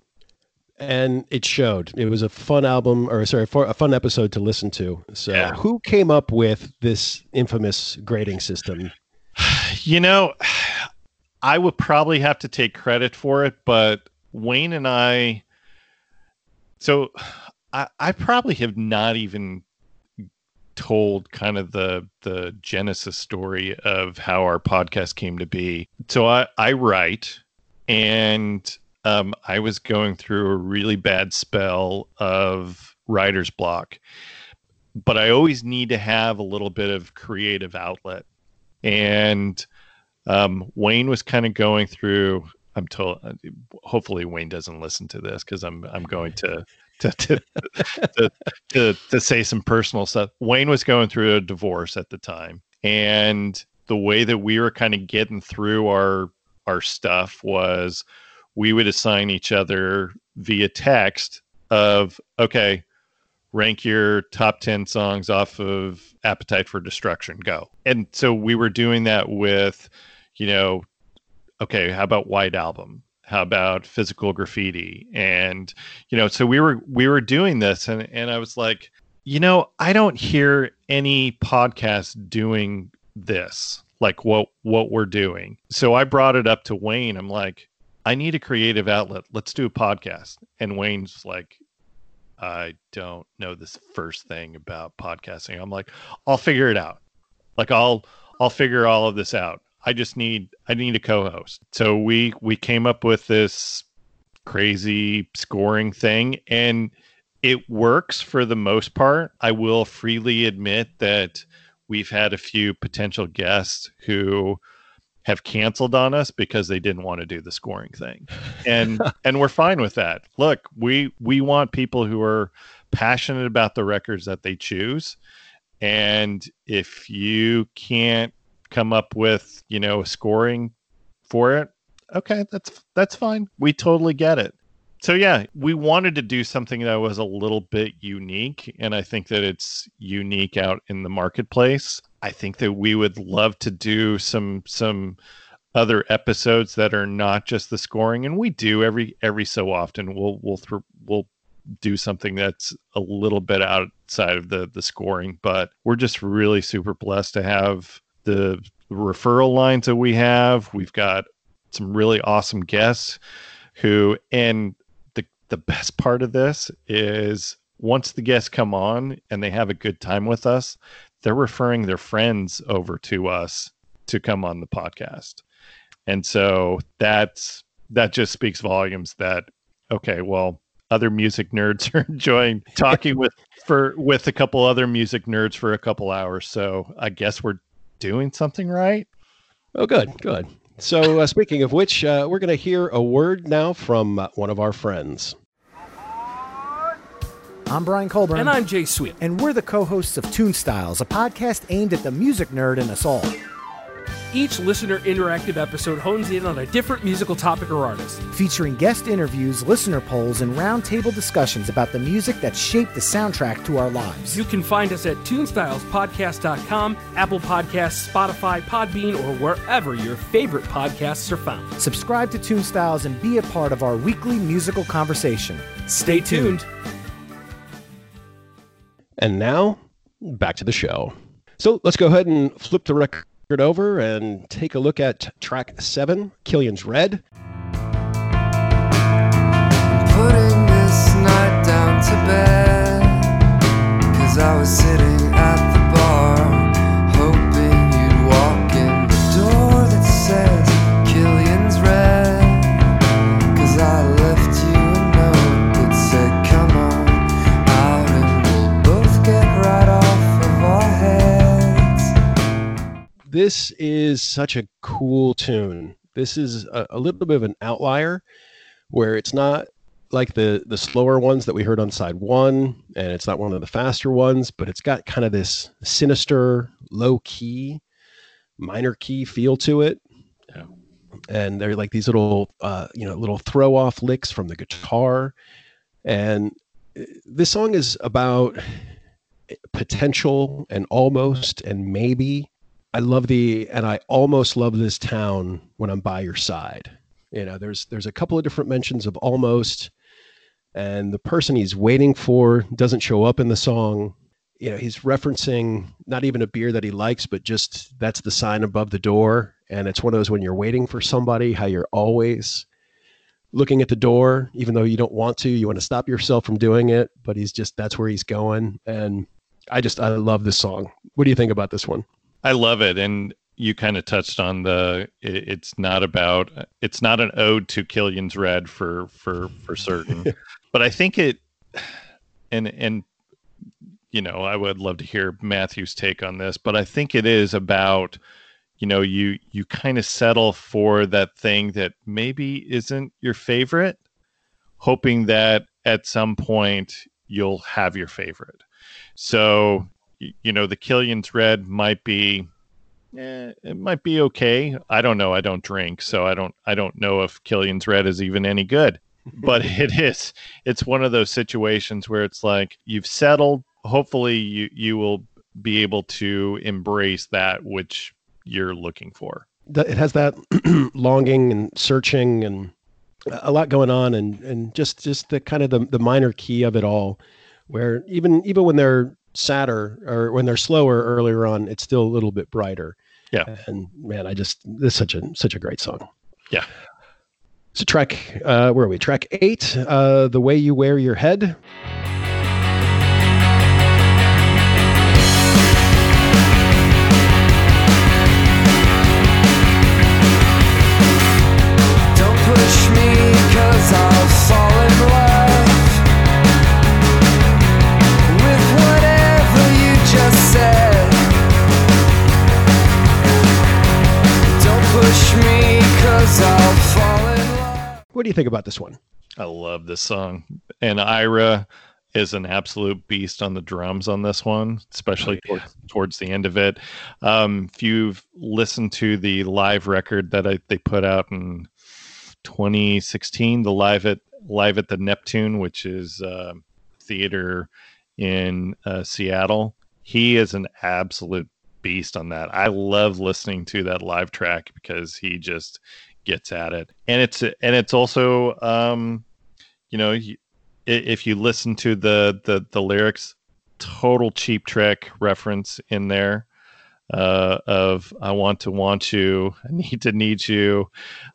And it showed. It was a fun album, or sorry, for a fun episode to listen to. So, Yeah. who came up with this infamous grading system? You know, I would probably have to take credit for it, but Wayne and I. So, I, I probably have not even told kind of the the genesis story of how our podcast came to be. So I I write, and um, I was going through a really bad spell of writer's block, but I always need to have a little bit of creative outlet, and um, Wayne was kind of going through. I'm told. Hopefully, Wayne doesn't listen to this because I'm I'm going to to, to, to to to say some personal stuff. Wayne was going through a divorce at the time, and the way that we were kind of getting through our our stuff was we would assign each other via text of okay rank your top 10 songs off of appetite for destruction go. And so we were doing that with you know okay how about white album? How about physical graffiti? And you know so we were we were doing this and and i was like you know i don't hear any podcast doing this like what what we're doing. So i brought it up to wayne. I'm like i need a creative outlet. Let's do a podcast. And wayne's like i don't know this first thing about podcasting. I'm like i'll figure it out. Like i'll i'll figure all of this out. I just need i need a co-host. So we we came up with this crazy scoring thing and it works for the most part. I will freely admit that we've had a few potential guests who have canceled on us because they didn't want to do the scoring thing. And and we're fine with that. Look we we want people who are passionate about the records that they choose. And if you can't come up with you know a scoring for it okay that's that's fine. We totally get it so yeah we wanted to do something that was a little bit unique and i think that it's unique out in the marketplace. I think that we would love to do some some other episodes that are not just the scoring and we do every every so often. We'll we'll th- we'll do something that's a little bit outside of the the scoring but we're just really super blessed to have the referral lines that we have. We've got some really awesome guests who and the best part of this is once the guests come on and they have a good time with us they're referring their friends over to us to come on the podcast. And so that's that just speaks volumes that okay well other music nerds are enjoying talking with for with a couple other music nerds for a couple hours. So i guess we're doing something right? Oh, good, good. So, uh, speaking of which, uh, we're going to hear a word now from uh, one of our friends. I'm Brian Colburn. And I'm Jay Sweet. and we're the co-hosts of Tune Styles, a podcast aimed at the music nerd in us all. Each listener interactive episode hones in on a different musical topic or artist. Featuring guest interviews, listener polls, and roundtable discussions about the music that shaped the soundtrack to our lives. You can find us at TuneStylesPodcast.com, Apple Podcasts, Spotify, Podbean, or wherever your favorite podcasts are found. Subscribe to Tune Styles and be a part of our weekly musical conversation. Stay tuned. And now, back to the show. So, let's go ahead and flip the record over and take a look at track seven, Killian's Red. Putting this night down to bed. Cause I was sitting at the this is such a cool tune. This is a, a little bit of an outlier where it's not like the the slower ones that we heard on side one, and it's not one of the faster ones, but it's got kind of this sinister, low key, minor key feel to it. Yeah. And they're like these little, uh, you know, little throw off licks from the guitar, and uh, this song is about potential and almost and maybe. I love the and I almost love this town when I'm by your side. You know, there's there's a couple of different mentions of almost and the person he's waiting for doesn't show up in the song. You know, he's referencing not even a beer that he likes, but just that's the sign above the door. And it's one of those when you're waiting for somebody, how you're always looking at the door, even though you don't want to, you want to stop yourself from doing it, but he's just that's where he's going. And I just I love this song. What do you think about this one? I love it, and you kind of touched on the. It, it's not about. It's not an ode to Killian's Red for for for certain, but I think it. And and you know, I would love to hear Matthew's take on this, but I think it is about. You know, you you kind of settle for that thing that maybe isn't your favorite, hoping that at some point you'll have your favorite. So, you know, the Killian's Red might be, eh, it might be okay. I don't know. I don't drink, so I don't. I don't know if Killian's Red is even any good. But it is. It's one of those situations where it's like you've settled. Hopefully, you you will be able to embrace that which you're looking for. It has that longing and searching and a lot going on, and and just just the kind of the the minor key of it all, where even even when they're sadder or when they're slower earlier on, it's still a little bit brighter. Yeah. And man, I just this is such a such a great song. Yeah. So track, uh, where are we? Track eight, uh, the way you wear your head. Don't push me, do you think about this one? I love this song. And Ira is an absolute beast on the drums on this one, especially Oh, yeah. towards, towards the end of it. Um, if you've listened to the live record that I, they put out in 2016, the live at live at the Neptune, which is uh, theater in uh, Seattle, he is an absolute beast on that. I love listening to that live track because he just gets at it, and it's and it's also um, you know if you listen to the the the lyrics, total cheap trick reference in there uh, of I want to want you, I need to need you.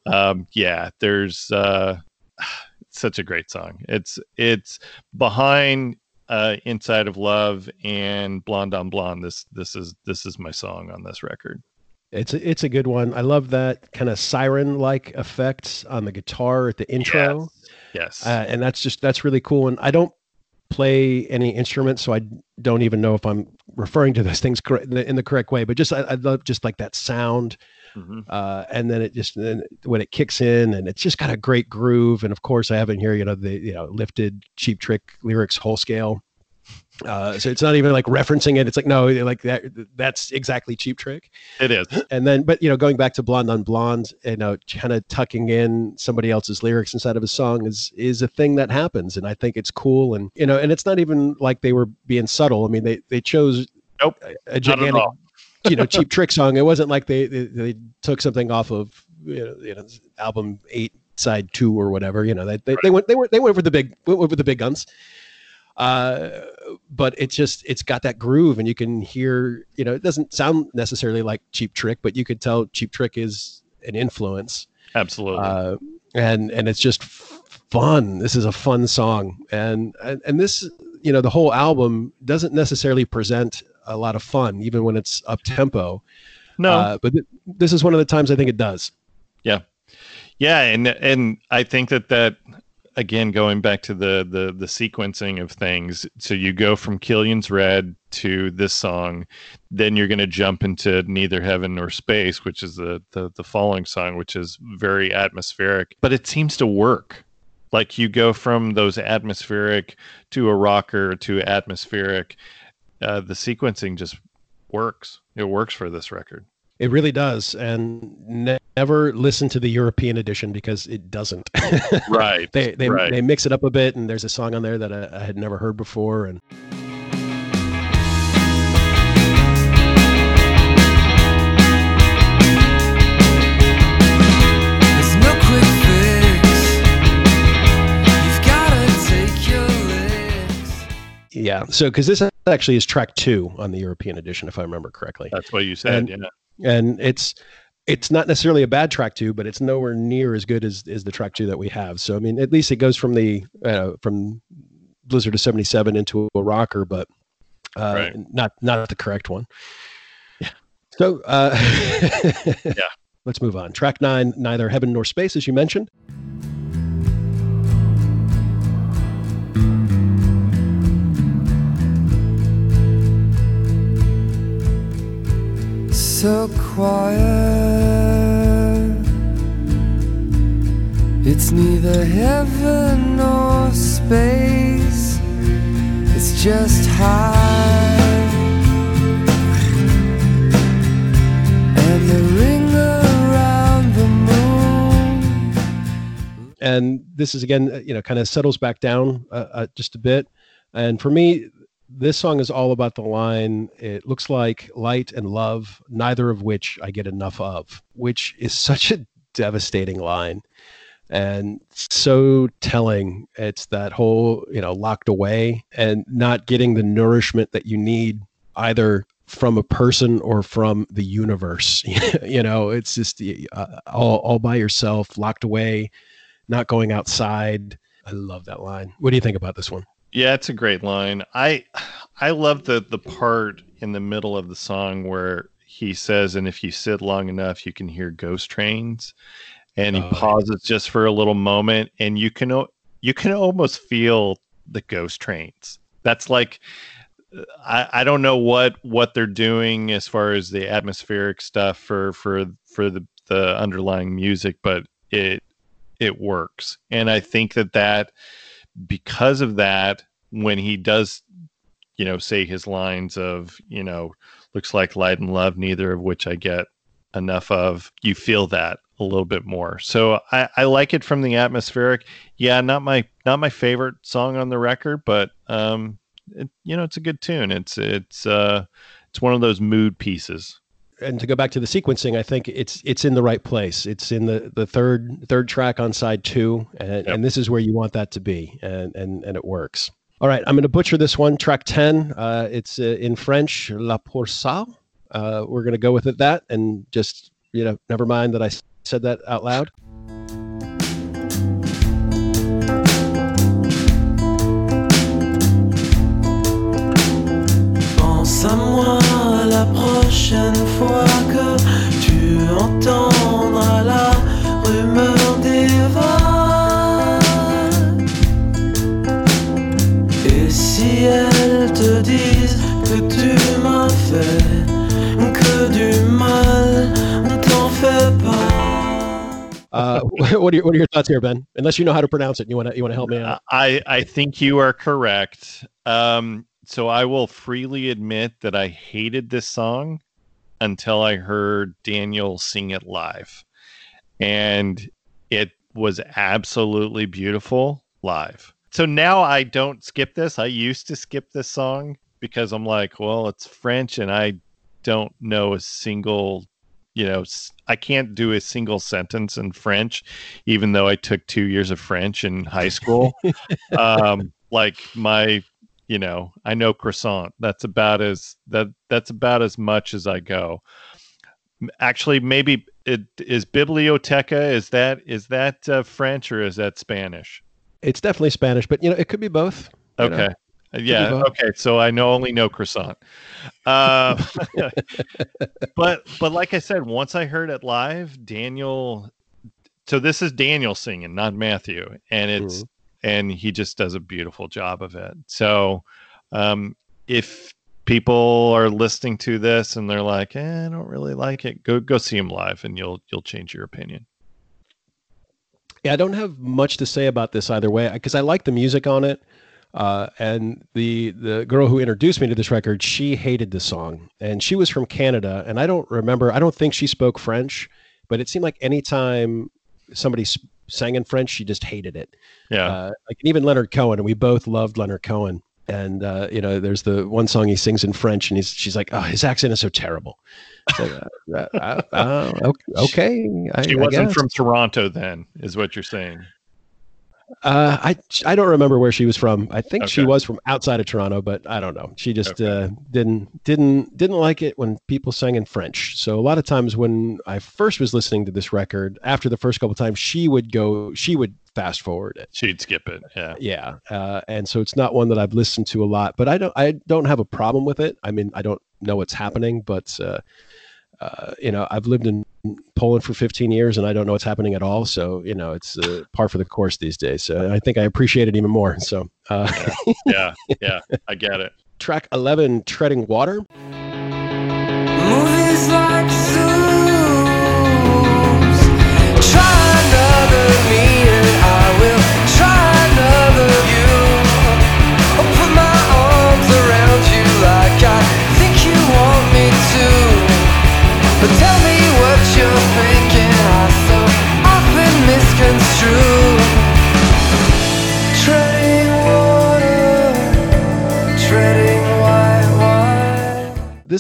Um, yeah, there's uh, such a great song. It's it's behind uh, Inside of Love and Blonde on Blonde. This this is this is my song on this record. It's a, it's a good one. I love that kind of siren like effect on the guitar at the intro. Yes. uh, and that's just that's really cool. And I don't play any instruments, so I don't even know if I'm referring to those things correct, in, the, in the correct way. But just I, I love just like that sound, Mhm. uh, and then it just then when it kicks in, and it's just got a great groove. And of course, I have in here, you know, the you know lifted cheap trick lyrics whole scale. Uh, so it's not even like referencing it. It's like no, like that. That's exactly cheap trick It is. and then but you know going back to blonde on blonde you know kind of tucking in somebody else's lyrics inside of a song is is a thing that happens and i think it's cool and you know and it's not even like they were being subtle i mean they they chose Nope, a, a gigantic you know cheap trick song it wasn't like they they, they took something off of you know, you know album eight side two or whatever you know they, they, they went they were they went for the big went with the big guns uh but it's just it's got that groove and you can hear you know it doesn't sound necessarily like cheap trick but you could tell cheap trick is an influence Absolutely. uh and and it's just fun this is a fun song and and, and this you know the whole album doesn't necessarily present a lot of fun even when it's up tempo no. uh, but th- this is one of the times i think it does Yeah, Yeah. and and I think that that again going back to the the the sequencing of things so you go from killian's red to this song then you're going to jump into neither heaven nor space which is the, the the following song which is very atmospheric but it seems to work. Like you go from those atmospheric to a rocker to atmospheric uh, the sequencing just works. It works for this record It really does. And ne- never listen to the European edition because it doesn't. right they they, right. they mix it up a bit, and there's a song on there that I, I had never heard before. And There's no quick fix. You've gotta take your licks. yeah, so because this actually is track two on the European edition, if I remember correctly. that's what you said And- yeah and it's it's not necessarily a bad track two, but it's nowhere near as good as as the track two that we have. So I mean, at least it goes from the uh, from Blizzard of seventy seven into a rocker, but uh, Right. not not the correct one. Yeah. So uh, Yeah. let's move on. Track nine, neither heaven nor space, as you mentioned. So quiet. It's neither heaven nor space. It's just high. And the ring around the moon. and this is again you know kind of settles back down uh, uh, just a bit and for me this song is all about the line it looks like light and love neither of which i get enough of which is such a devastating line and so telling it's that whole you know locked away and not getting the nourishment that you need either from a person or from the universe you know it's just uh, all, all by yourself locked away not going outside. I love that line. What do you think about this one? Yeah, it's a great line. I I love the the part in the middle of the song where he says, "And if you sit long enough, you can hear ghost trains." And he Oh, pauses just for a little moment, and you can o- you can almost feel the ghost trains. That's like I, I don't know what what they're doing as far as the atmospheric stuff for for for the the underlying music, but it it works, and I think that that because of that, when he does, you know, say his lines of you know, looks like light and love, neither of which I get enough of, you feel that a little bit more. So I, I like it from the atmospheric. Yeah, not my not my favorite song on the record, but um, it, you know, it's a good tune. It's it's uh, it's one of those mood pieces. And to go back to the sequencing, I think it's it's in the right place. It's in the, the third third track on side two, and, Yep. and this is where you want that to be, and and, and it works. All right, I'm going to butcher this one. Track ten. Uh, it's uh, in French, La Pour. Uh, we're going to go with it that, and just you know, never mind that I said that out loud. Pense à moi la prochaine fois que tu entendras la rumeur des vagues. Et si elles te disent que tu m'as fait que du mal, t'en fais pas. Uh, what are your, what are your thoughts here, Ben? Unless you know how to pronounce it, you want to you want to help me out. I I think you are correct. Um, so I will freely admit that I hated this song until I heard Daniel sing it live, and it was absolutely beautiful live. So now I don't skip this. I used to skip this song because I'm like, well, it's French, and I don't know a single. You know, I can't do a single sentence in French, even though I took two years of French in high school um like my you know i know croissant. That's about as that that's about as much as i go. Actually maybe it is biblioteca is that is that uh, french or is that spanish? It's definitely Spanish, but you know, it could be both. you know. okay Uh, yeah okay so i know only know croissant. Uh, but but like i said once i heard it live daniel so this is daniel singing not matthew and it's and he just does a beautiful job of it. So, um, if people are listening to this and they're like, eh, "I don't really like it," go go see him live, and you'll you'll change your opinion. Yeah, I don't have much to say about this either way because I like the music on it. Uh, and the the girl who introduced me to this record, she hated the song, and she was from Canada, and I don't remember. I don't think she spoke French, but it seemed like anytime somebody sang in French, she just hated it. Yeah, Uh, like even Leonard Cohen, and we both loved Leonard Cohen. And uh, you know, there's the one song he sings in French, and he's she's like, "Oh, his accent is so terrible." Like, uh, uh, uh, okay, okay, she I wasn't guess. from Toronto then, is what you're saying. Uh, I I don't remember where she was from. I think she was from outside of Toronto, but I don't know. She just Okay. uh, didn't didn't didn't like it when people sang in French. So a lot of times when I first was listening to this record, after the first couple times, she would go, she would fast forward it. She'd skip it. Yeah, Yeah, uh, and so it's not one that I've listened to a lot, but I don't I don't have a problem with it. I mean, I don't know what's happening, but uh, uh, you know, I've lived in Poland for 15 years, and I don't know what's happening at all. So you know, it's uh, par for the course these days. So I think I appreciate it even more. So uh, yeah, yeah. I get it. track 11, "Treading Water."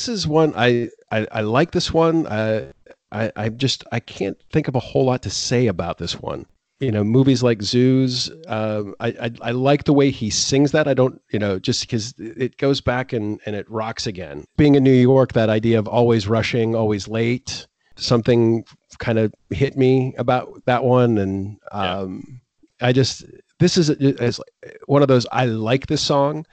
This is one I I, I like. This one. I, I I just I can't think of a whole lot to say about this one. You know, movies like Zoos. Um, I, I I like the way he sings that. I don't, you know, just because it goes back and and it rocks again. Being in New York, that idea of always rushing, always late. Something kind of hit me about that one, and Yeah. um, I just this is is one of those. I like this song.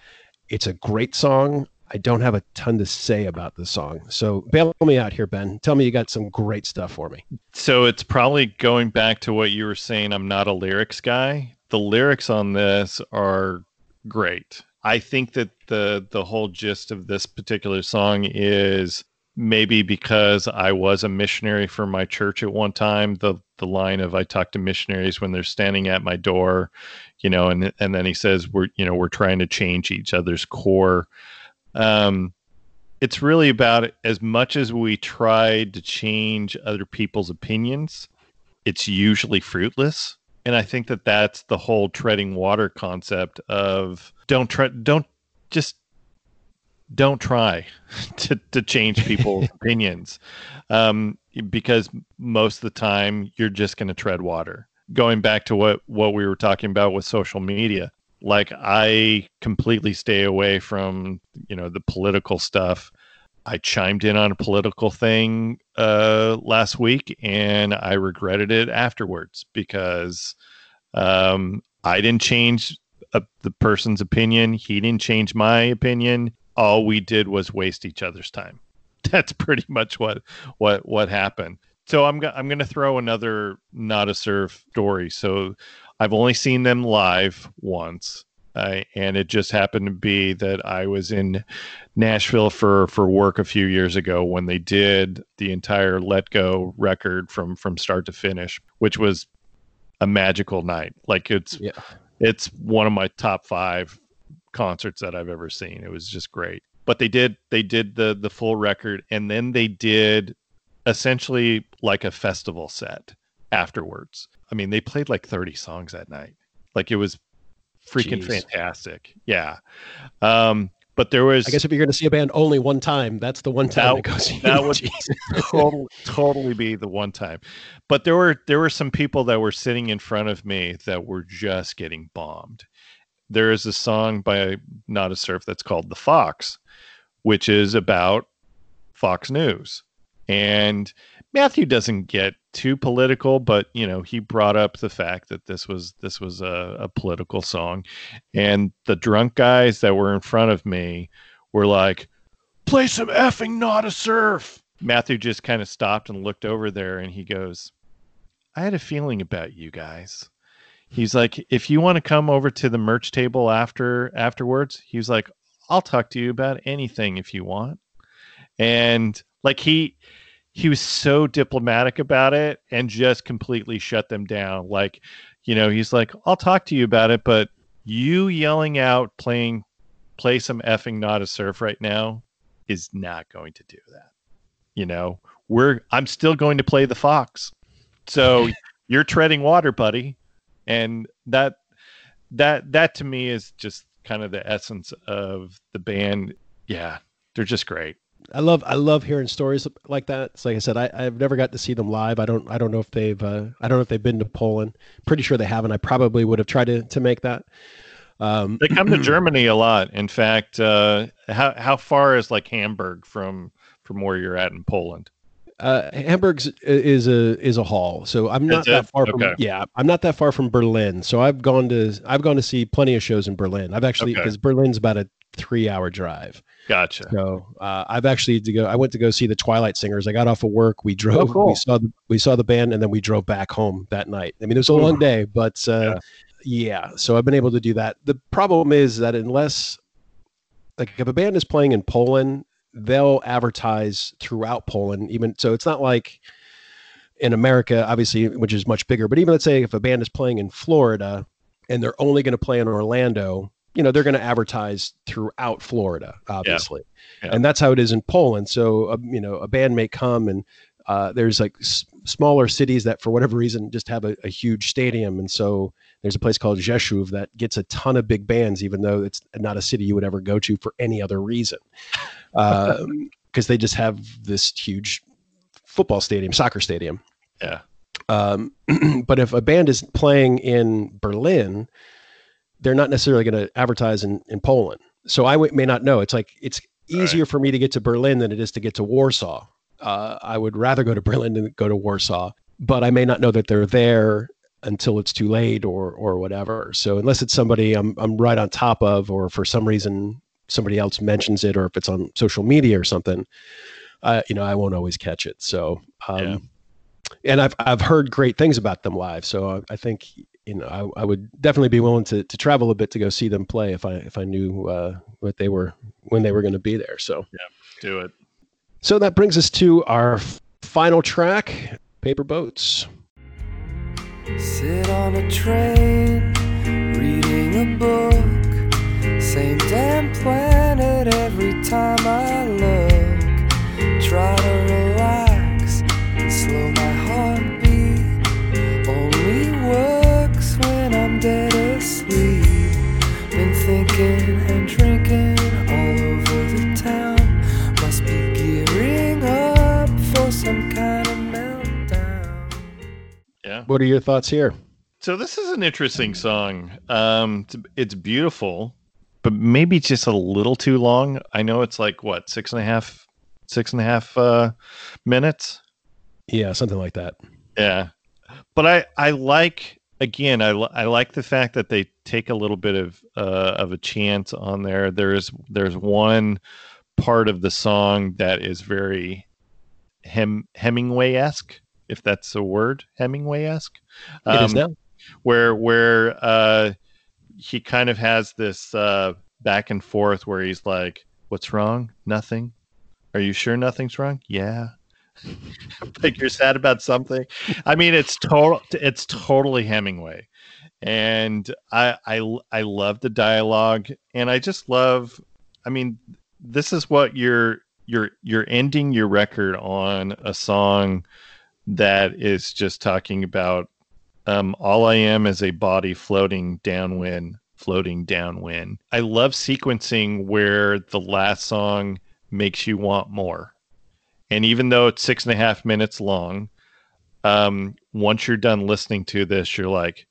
It's a great song. I don't have a ton to say about the song. So bail me out here, Ben. Tell me you got some great stuff for me. So it's probably going back to what you were saying. I'm not a lyrics guy. The lyrics on this are great. I think that the the whole gist of this particular song is maybe because I was a missionary for my church at one time. The the line of I talk to missionaries when they're standing at my door, you know, and and then he says we're you know we're trying to change each other's core. Um, it's really about as much as we try to change other people's opinions, it's usually fruitless. And I think that that's the whole treading water concept of don't try, don't just don't try to, to change people's opinions um, because most of the time you're just going to tread water. Going back to what, what we were talking about with social media, like I completely stay away from you know the political stuff. I chimed in on a political thing uh, last week, and I regretted it afterwards because um, I didn't change uh, the person's opinion. He didn't change my opinion. All we did was waste each other's time. That's pretty much what what what happened. So I'm go- I'm going to throw another Nada Surf story. So I've only seen them live once, uh, and it just happened to be that I was in Nashville for for work a few years ago when they did the entire Let Go record from from start to finish, which was a magical night. Like it's Yeah. it's one of my top five concerts that I've ever seen. It was just great. But they did they did the the full record, and then they did essentially like a festival set afterwards. I mean, they played like 30 songs that night. Like it was freaking Jeez. fantastic. Yeah. Um, but there was I guess if you're going to see a band only one time, that's the one time That- that, goes. that would totally, totally be the one time. But there were there were some people that were sitting in front of me that were just getting bombed. There is a song by Nada Surf that's called "The Fox," which is about Fox News, and Matthew doesn't get too political, but you know he brought up the fact that this was this was a, a political song, and the drunk guys that were in front of me were like, "Play some effing Nada Surf." Matthew just kind of stopped and looked over there, and he goes, "I had a feeling about you guys. he's like, if you want to come over to the merch table after afterwards, he's like, I'll talk to you about anything if you want. And like he he was so diplomatic about it and just completely shut them down. Like, you know, he's like, I'll talk to you about it, but you yelling out playing play some effing Nada Surf right now is not going to do that. You know, we're I'm still going to play the Fox. So you're treading water, buddy. And that that that to me is just kind of the essence of the band. Yeah, they're just great. I love I love hearing stories like that. It's like I said, I, I've never got to see them live. I don't I don't know if they've uh, I don't know if they've been to Poland. Pretty sure they haven't. I probably would have tried to to make that. Um, They come to Germany a lot. In fact, uh, how how far is like Hamburg from from where you're at in Poland? uh, Hamburg's is a is a hall, so I'm not that far from. Yeah, I'm not that far from Berlin. So I've gone to I've gone to see plenty of shows in Berlin. I've actually Okay. because Berlin's about a three hour drive. Gotcha. So uh, I've actually to go. I went to go see the Twilight Singers. I got off of work. We drove. cool. We saw the we saw the band, and then we drove back home that night. I mean, it was a long day, but uh, yeah. So I've been able to do that. The problem is that unless like if a band is playing in Poland, they'll advertise throughout Poland. Even so, it's not like in America, obviously, which is much bigger. But even let's say if a band is playing in Florida and they're only going to play in Orlando, you know, they're going to advertise throughout Florida, obviously. Yeah. And that's how it is in Poland. So, uh, you know, a band may come and uh, there's like s- smaller cities that, for whatever reason, just have a, a huge stadium. And so there's a place called Rzeszów that gets a ton of big bands, even though it's not a city you would ever go to for any other reason. Because they just have this huge football stadium, soccer stadium. Yeah. Um, but if a band is playing in Berlin, they're not necessarily going to advertise in, in Poland. So I w- may not know. It's like it's easier for me to get to Berlin than it is to get to Warsaw. Uh, I would rather go to Berlin than go to Warsaw, but I may not know that they're there until it's too late or or whatever. So unless it's somebody I'm I'm right on top of, or for some reason somebody else mentions it, or if it's on social media or something, uh, you know, I won't always catch it. So um, Yeah. and I've I've heard great things about them live. So I, I think you know I, I would definitely be willing to to travel a bit to go see them play if I if I knew uh, what they were when they were going to be there. So yeah, Do it. so that brings us to our final track, Paper Boats. Sit on a train, reading a book. Same damn planet every time I look. Try to Yeah. What are your thoughts here? So this is an interesting song. Um, it's, it's beautiful, but maybe just a little too long. I know it's like what six and a half, six and a half uh, minutes. Yeah, something like that. Yeah, but I I like again I I like the fact that they take a little bit of uh, of a chance on there. There's there's one part of the song that is very Hem Hemingway esque, if that's a word, Hemingway esque. It is now. where where uh he kind of has this uh back and forth where he's like what's wrong? Nothing. Are you sure nothing's wrong? Yeah. Like you're sad about something? I mean it's total it's totally hemingway. And I, I i love the dialogue and i just love i mean this is what you're you're you're ending your record on a song that is just talking about um, all I am is a body floating downwind, floating downwind. I love sequencing where the last song makes you want more. And even though it's six and a half minutes long, um, once you're done listening to this, you're like,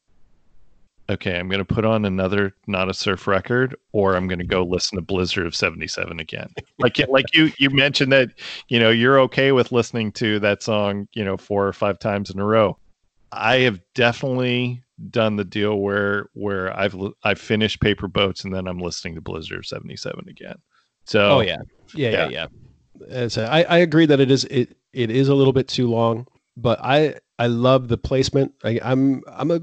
okay, I'm going to put on another Nada Surf record, or I'm going to go listen to Blizzard of '77 again. Like, like you you mentioned that you know you're okay with listening to that song, you know, four or five times in a row. I have definitely done the deal where where I've I've finished Paper Boats and then I'm listening to Blizzard of '77 again. So Oh yeah, yeah, yeah, Yeah. yeah. As I, I agree that it is it it is a little bit too long, but I I love the placement. I, I'm I'm a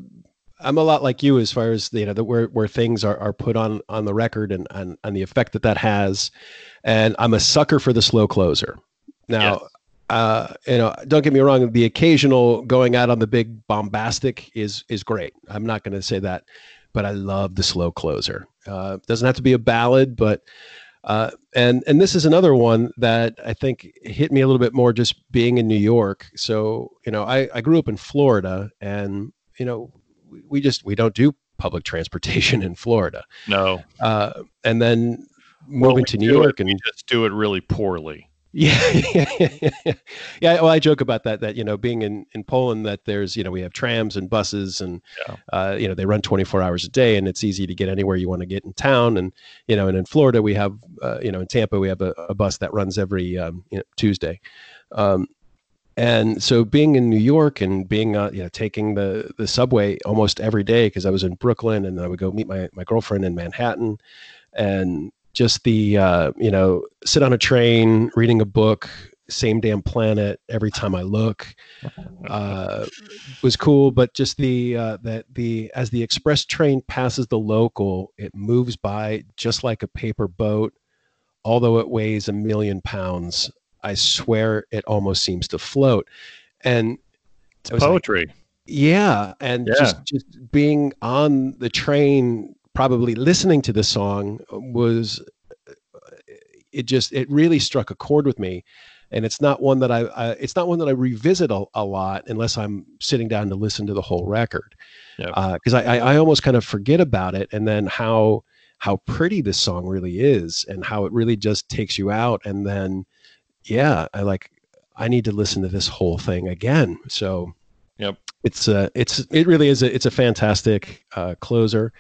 I'm a lot like you as far as you know the, where where things are, are put on on the record and, and and the effect that that has, and I'm a sucker for the slow closer. Now, Yes. uh, you know, don't get me wrong. The occasional going out on the big bombastic is is great. I'm not going to say that, but I love the slow closer. Uh, doesn't have to be a ballad, but uh, and and this is another one that I think hit me a little bit more just being in New York. So you know, I I grew up in Florida, and you know, we, just we don't do public transportation in Florida. No. Uh, and then Well, moving we to New do it, York and we just do it really poorly. yeah, yeah. Well, I joke about that. That you know, being in in Poland, that there's you know we have trams and buses, and Yeah. uh, you know they run 24 hours a day, and it's easy to get anywhere you want to get in town. And you know, and in Florida we have uh, you know in Tampa we have a, a bus that runs every um, you know, Tuesday. Um, and so being in New York and being uh, you know taking the the subway almost every day because I was in Brooklyn and I would go meet my my girlfriend in Manhattan, and just the uh, you know sit on a train reading a book same damn planet every time I look uh, was cool. But just the uh, that the as the express train passes the local it moves by just like a paper boat although it weighs a million pounds I swear it almost seems to float and It's was like, poetry. yeah, and Yeah. just just being on the train, probably listening to the song uh, was uh, it just it really struck a chord with me, and it's not one that I, I it's not one that I revisit a, a lot unless I'm sitting down to listen to the whole record, because uh, I, I I almost kind of forget about it, and then how how pretty this song really is, and how it really just takes you out, and then yeah, I like I need to listen to this whole thing again, so Yep. it's uh it's it really is a it's a fantastic uh closer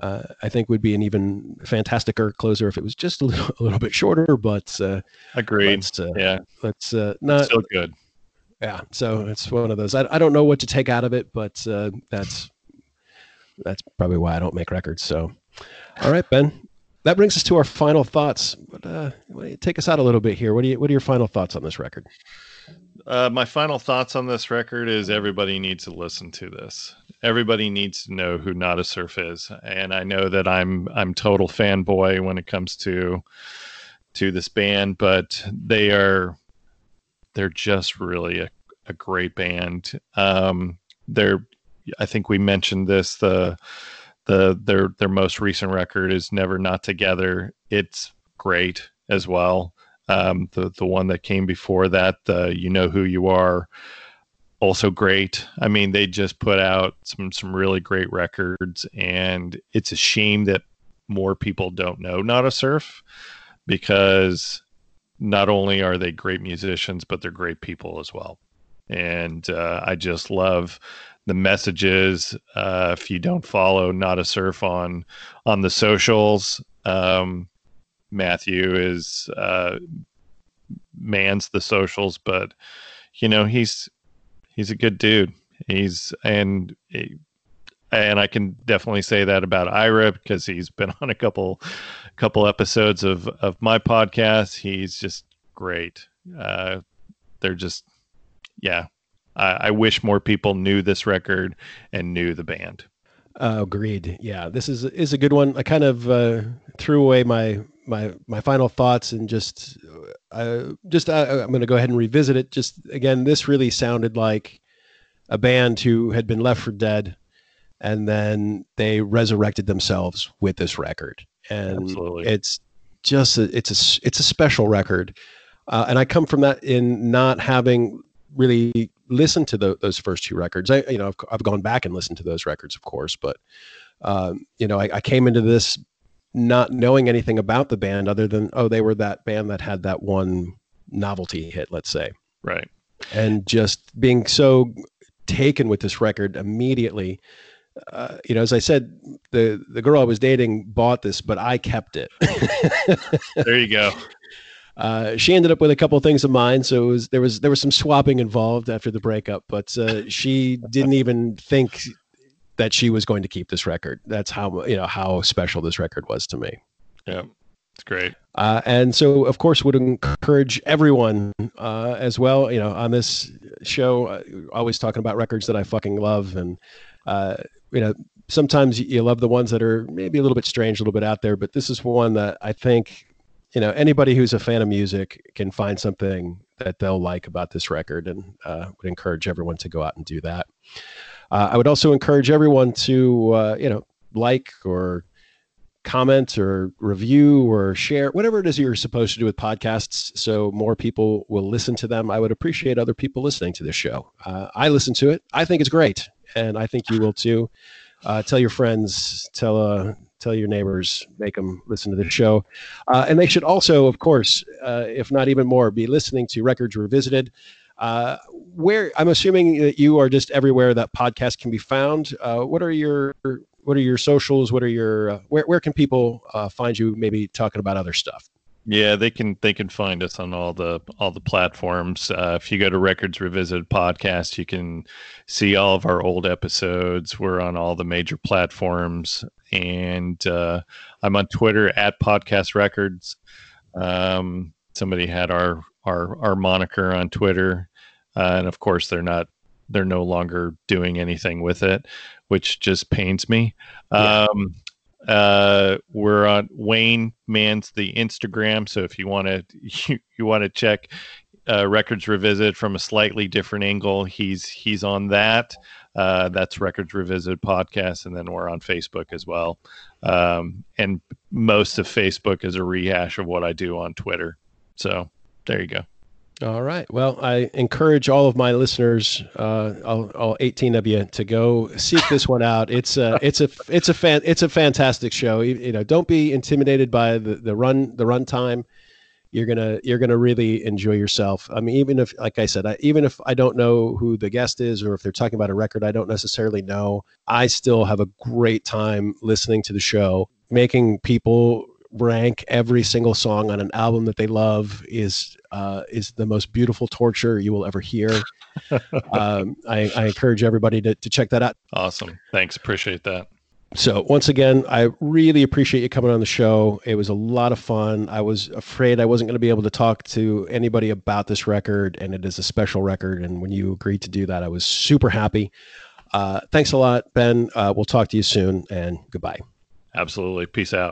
uh i think would be an even fantasticer closer if it was just a little, a little bit shorter but uh Agreed. let's uh, Yeah. let's uh not Still good. yeah so it's one of those I, I don't know what to take out of it but uh that's that's probably why i don't make records so all right ben that brings us to our final thoughts but uh take us out a little bit here what do you what are your final thoughts on this record Uh, my final thoughts on this record is everybody needs to listen to this. Everybody needs to know who Nada Surf is, and I know that I'm I'm total fanboy when it comes to to this band, but they are they're just really a, a great band. Um, they're I think we mentioned this the the their their most recent record is Never Not Together. It's great as well um, the the one that came before that, the "You Know Who You Are," also great. I mean, they just put out some some really great records, and it's a shame that more people don't know Nada Surf because not only are they great musicians, but they're great people as well. And uh, I just love the messages. Uh, if you don't follow Nada Surf on on the socials, um, Matthew is uh, mans the socials, but you know he's he's a good dude. He's and and I can definitely say that about Ira because he's been on a couple couple episodes of of my podcast. He's just great. Uh, they're just yeah. I, I wish more people knew this record and knew the band. Uh, agreed. Yeah, this is is a good one. I kind of uh, threw away my my my final thoughts and just uh, just uh, I'm going to go ahead and revisit it. Just again, this really sounded like a band who had been left for dead, and then they resurrected themselves with this record, and Absolutely. it's just a, it's a it's a special record, uh, and I come from that in not having really listened to tho- those first two records. I you know I've, I've gone back and listened to those records, of course, but um, you know I, I came into this not knowing anything about the band other than oh they were that band that had that one novelty hit, let's say, Right. and just being so taken with this record immediately. Uh, you know, as I said, the the girl I was dating bought this, but I kept it. There you go. Uh, she ended up with a couple of things of mine, so it was there was there was some swapping involved after the breakup, but uh, she didn't even think that she was going to keep this record. That's how you know how special this record was to me. Yeah. It's great. Uh, and so, of course, would encourage everyone uh, as well. You know, on this show, uh, always talking about records that I fucking love, and uh, you know, sometimes you love the ones that are maybe a little bit strange, a little bit out there, but this is one that I think, you know, anybody who's a fan of music can find something that they'll like about this record and uh, would encourage everyone to go out and do that. Uh, I would also encourage everyone to, uh, you know, like or comment or review or share whatever it is you're supposed to do with podcasts so more people will listen to them. I would appreciate other people listening to this show. Uh, i listen to it. I think it's great and i think you will too. Uh, tell your friends tell uh, tell your neighbors make them listen to the show uh, and they should also of course uh, if not even more be listening to records revisited uh, where i'm assuming that you are just everywhere that podcast can be found uh, what are your what are your socials? What are your uh, where where can people uh, find you? Maybe talking about other stuff. Yeah, they can they can find us on all the all the platforms. Uh, if you go to Records Revisited podcast, you can see all of our old episodes. We're on all the major platforms, and uh, I'm on Twitter at Podcast Records. Um, somebody had our our our moniker on Twitter, uh, and of course they're not they're no longer doing anything with it, which just pains me. Yeah. Um, uh, we're on Wayne Man's the Instagram, so if you want to you, you want to check uh, records revisit from a slightly different angle, he's he's on that. Uh, that's Records Revisited podcast, and then we're on Facebook as well. Um, and most of Facebook is a rehash of what I do on Twitter. So there you go. All right. Well, I encourage all of my listeners, uh, all, all, 18 of you, to go seek this one out. It's a, it's a, it's a fan, it's a fantastic show. You, you know, don't be intimidated by the, the run, the run time. You're gonna, you're gonna really enjoy yourself. I mean, even if, like I said, I, even if I don't know who the guest is or if they're talking about a record I don't necessarily know, I still have a great time listening to the show, making people rank every single song on an album that they love is uh, is the most beautiful torture you will ever hear. um, I, I, encourage everybody to, to check that out. Awesome. Thanks. Appreciate that. So once again, I really appreciate you coming on the show. It was a lot of fun. I was afraid I wasn't going to be able to talk to anybody about this record, and it is a special record. And when you agreed to do that, I was super happy. Uh, thanks a lot, Ben. Uh, we'll talk to you soon, and goodbye. Absolutely. Peace out.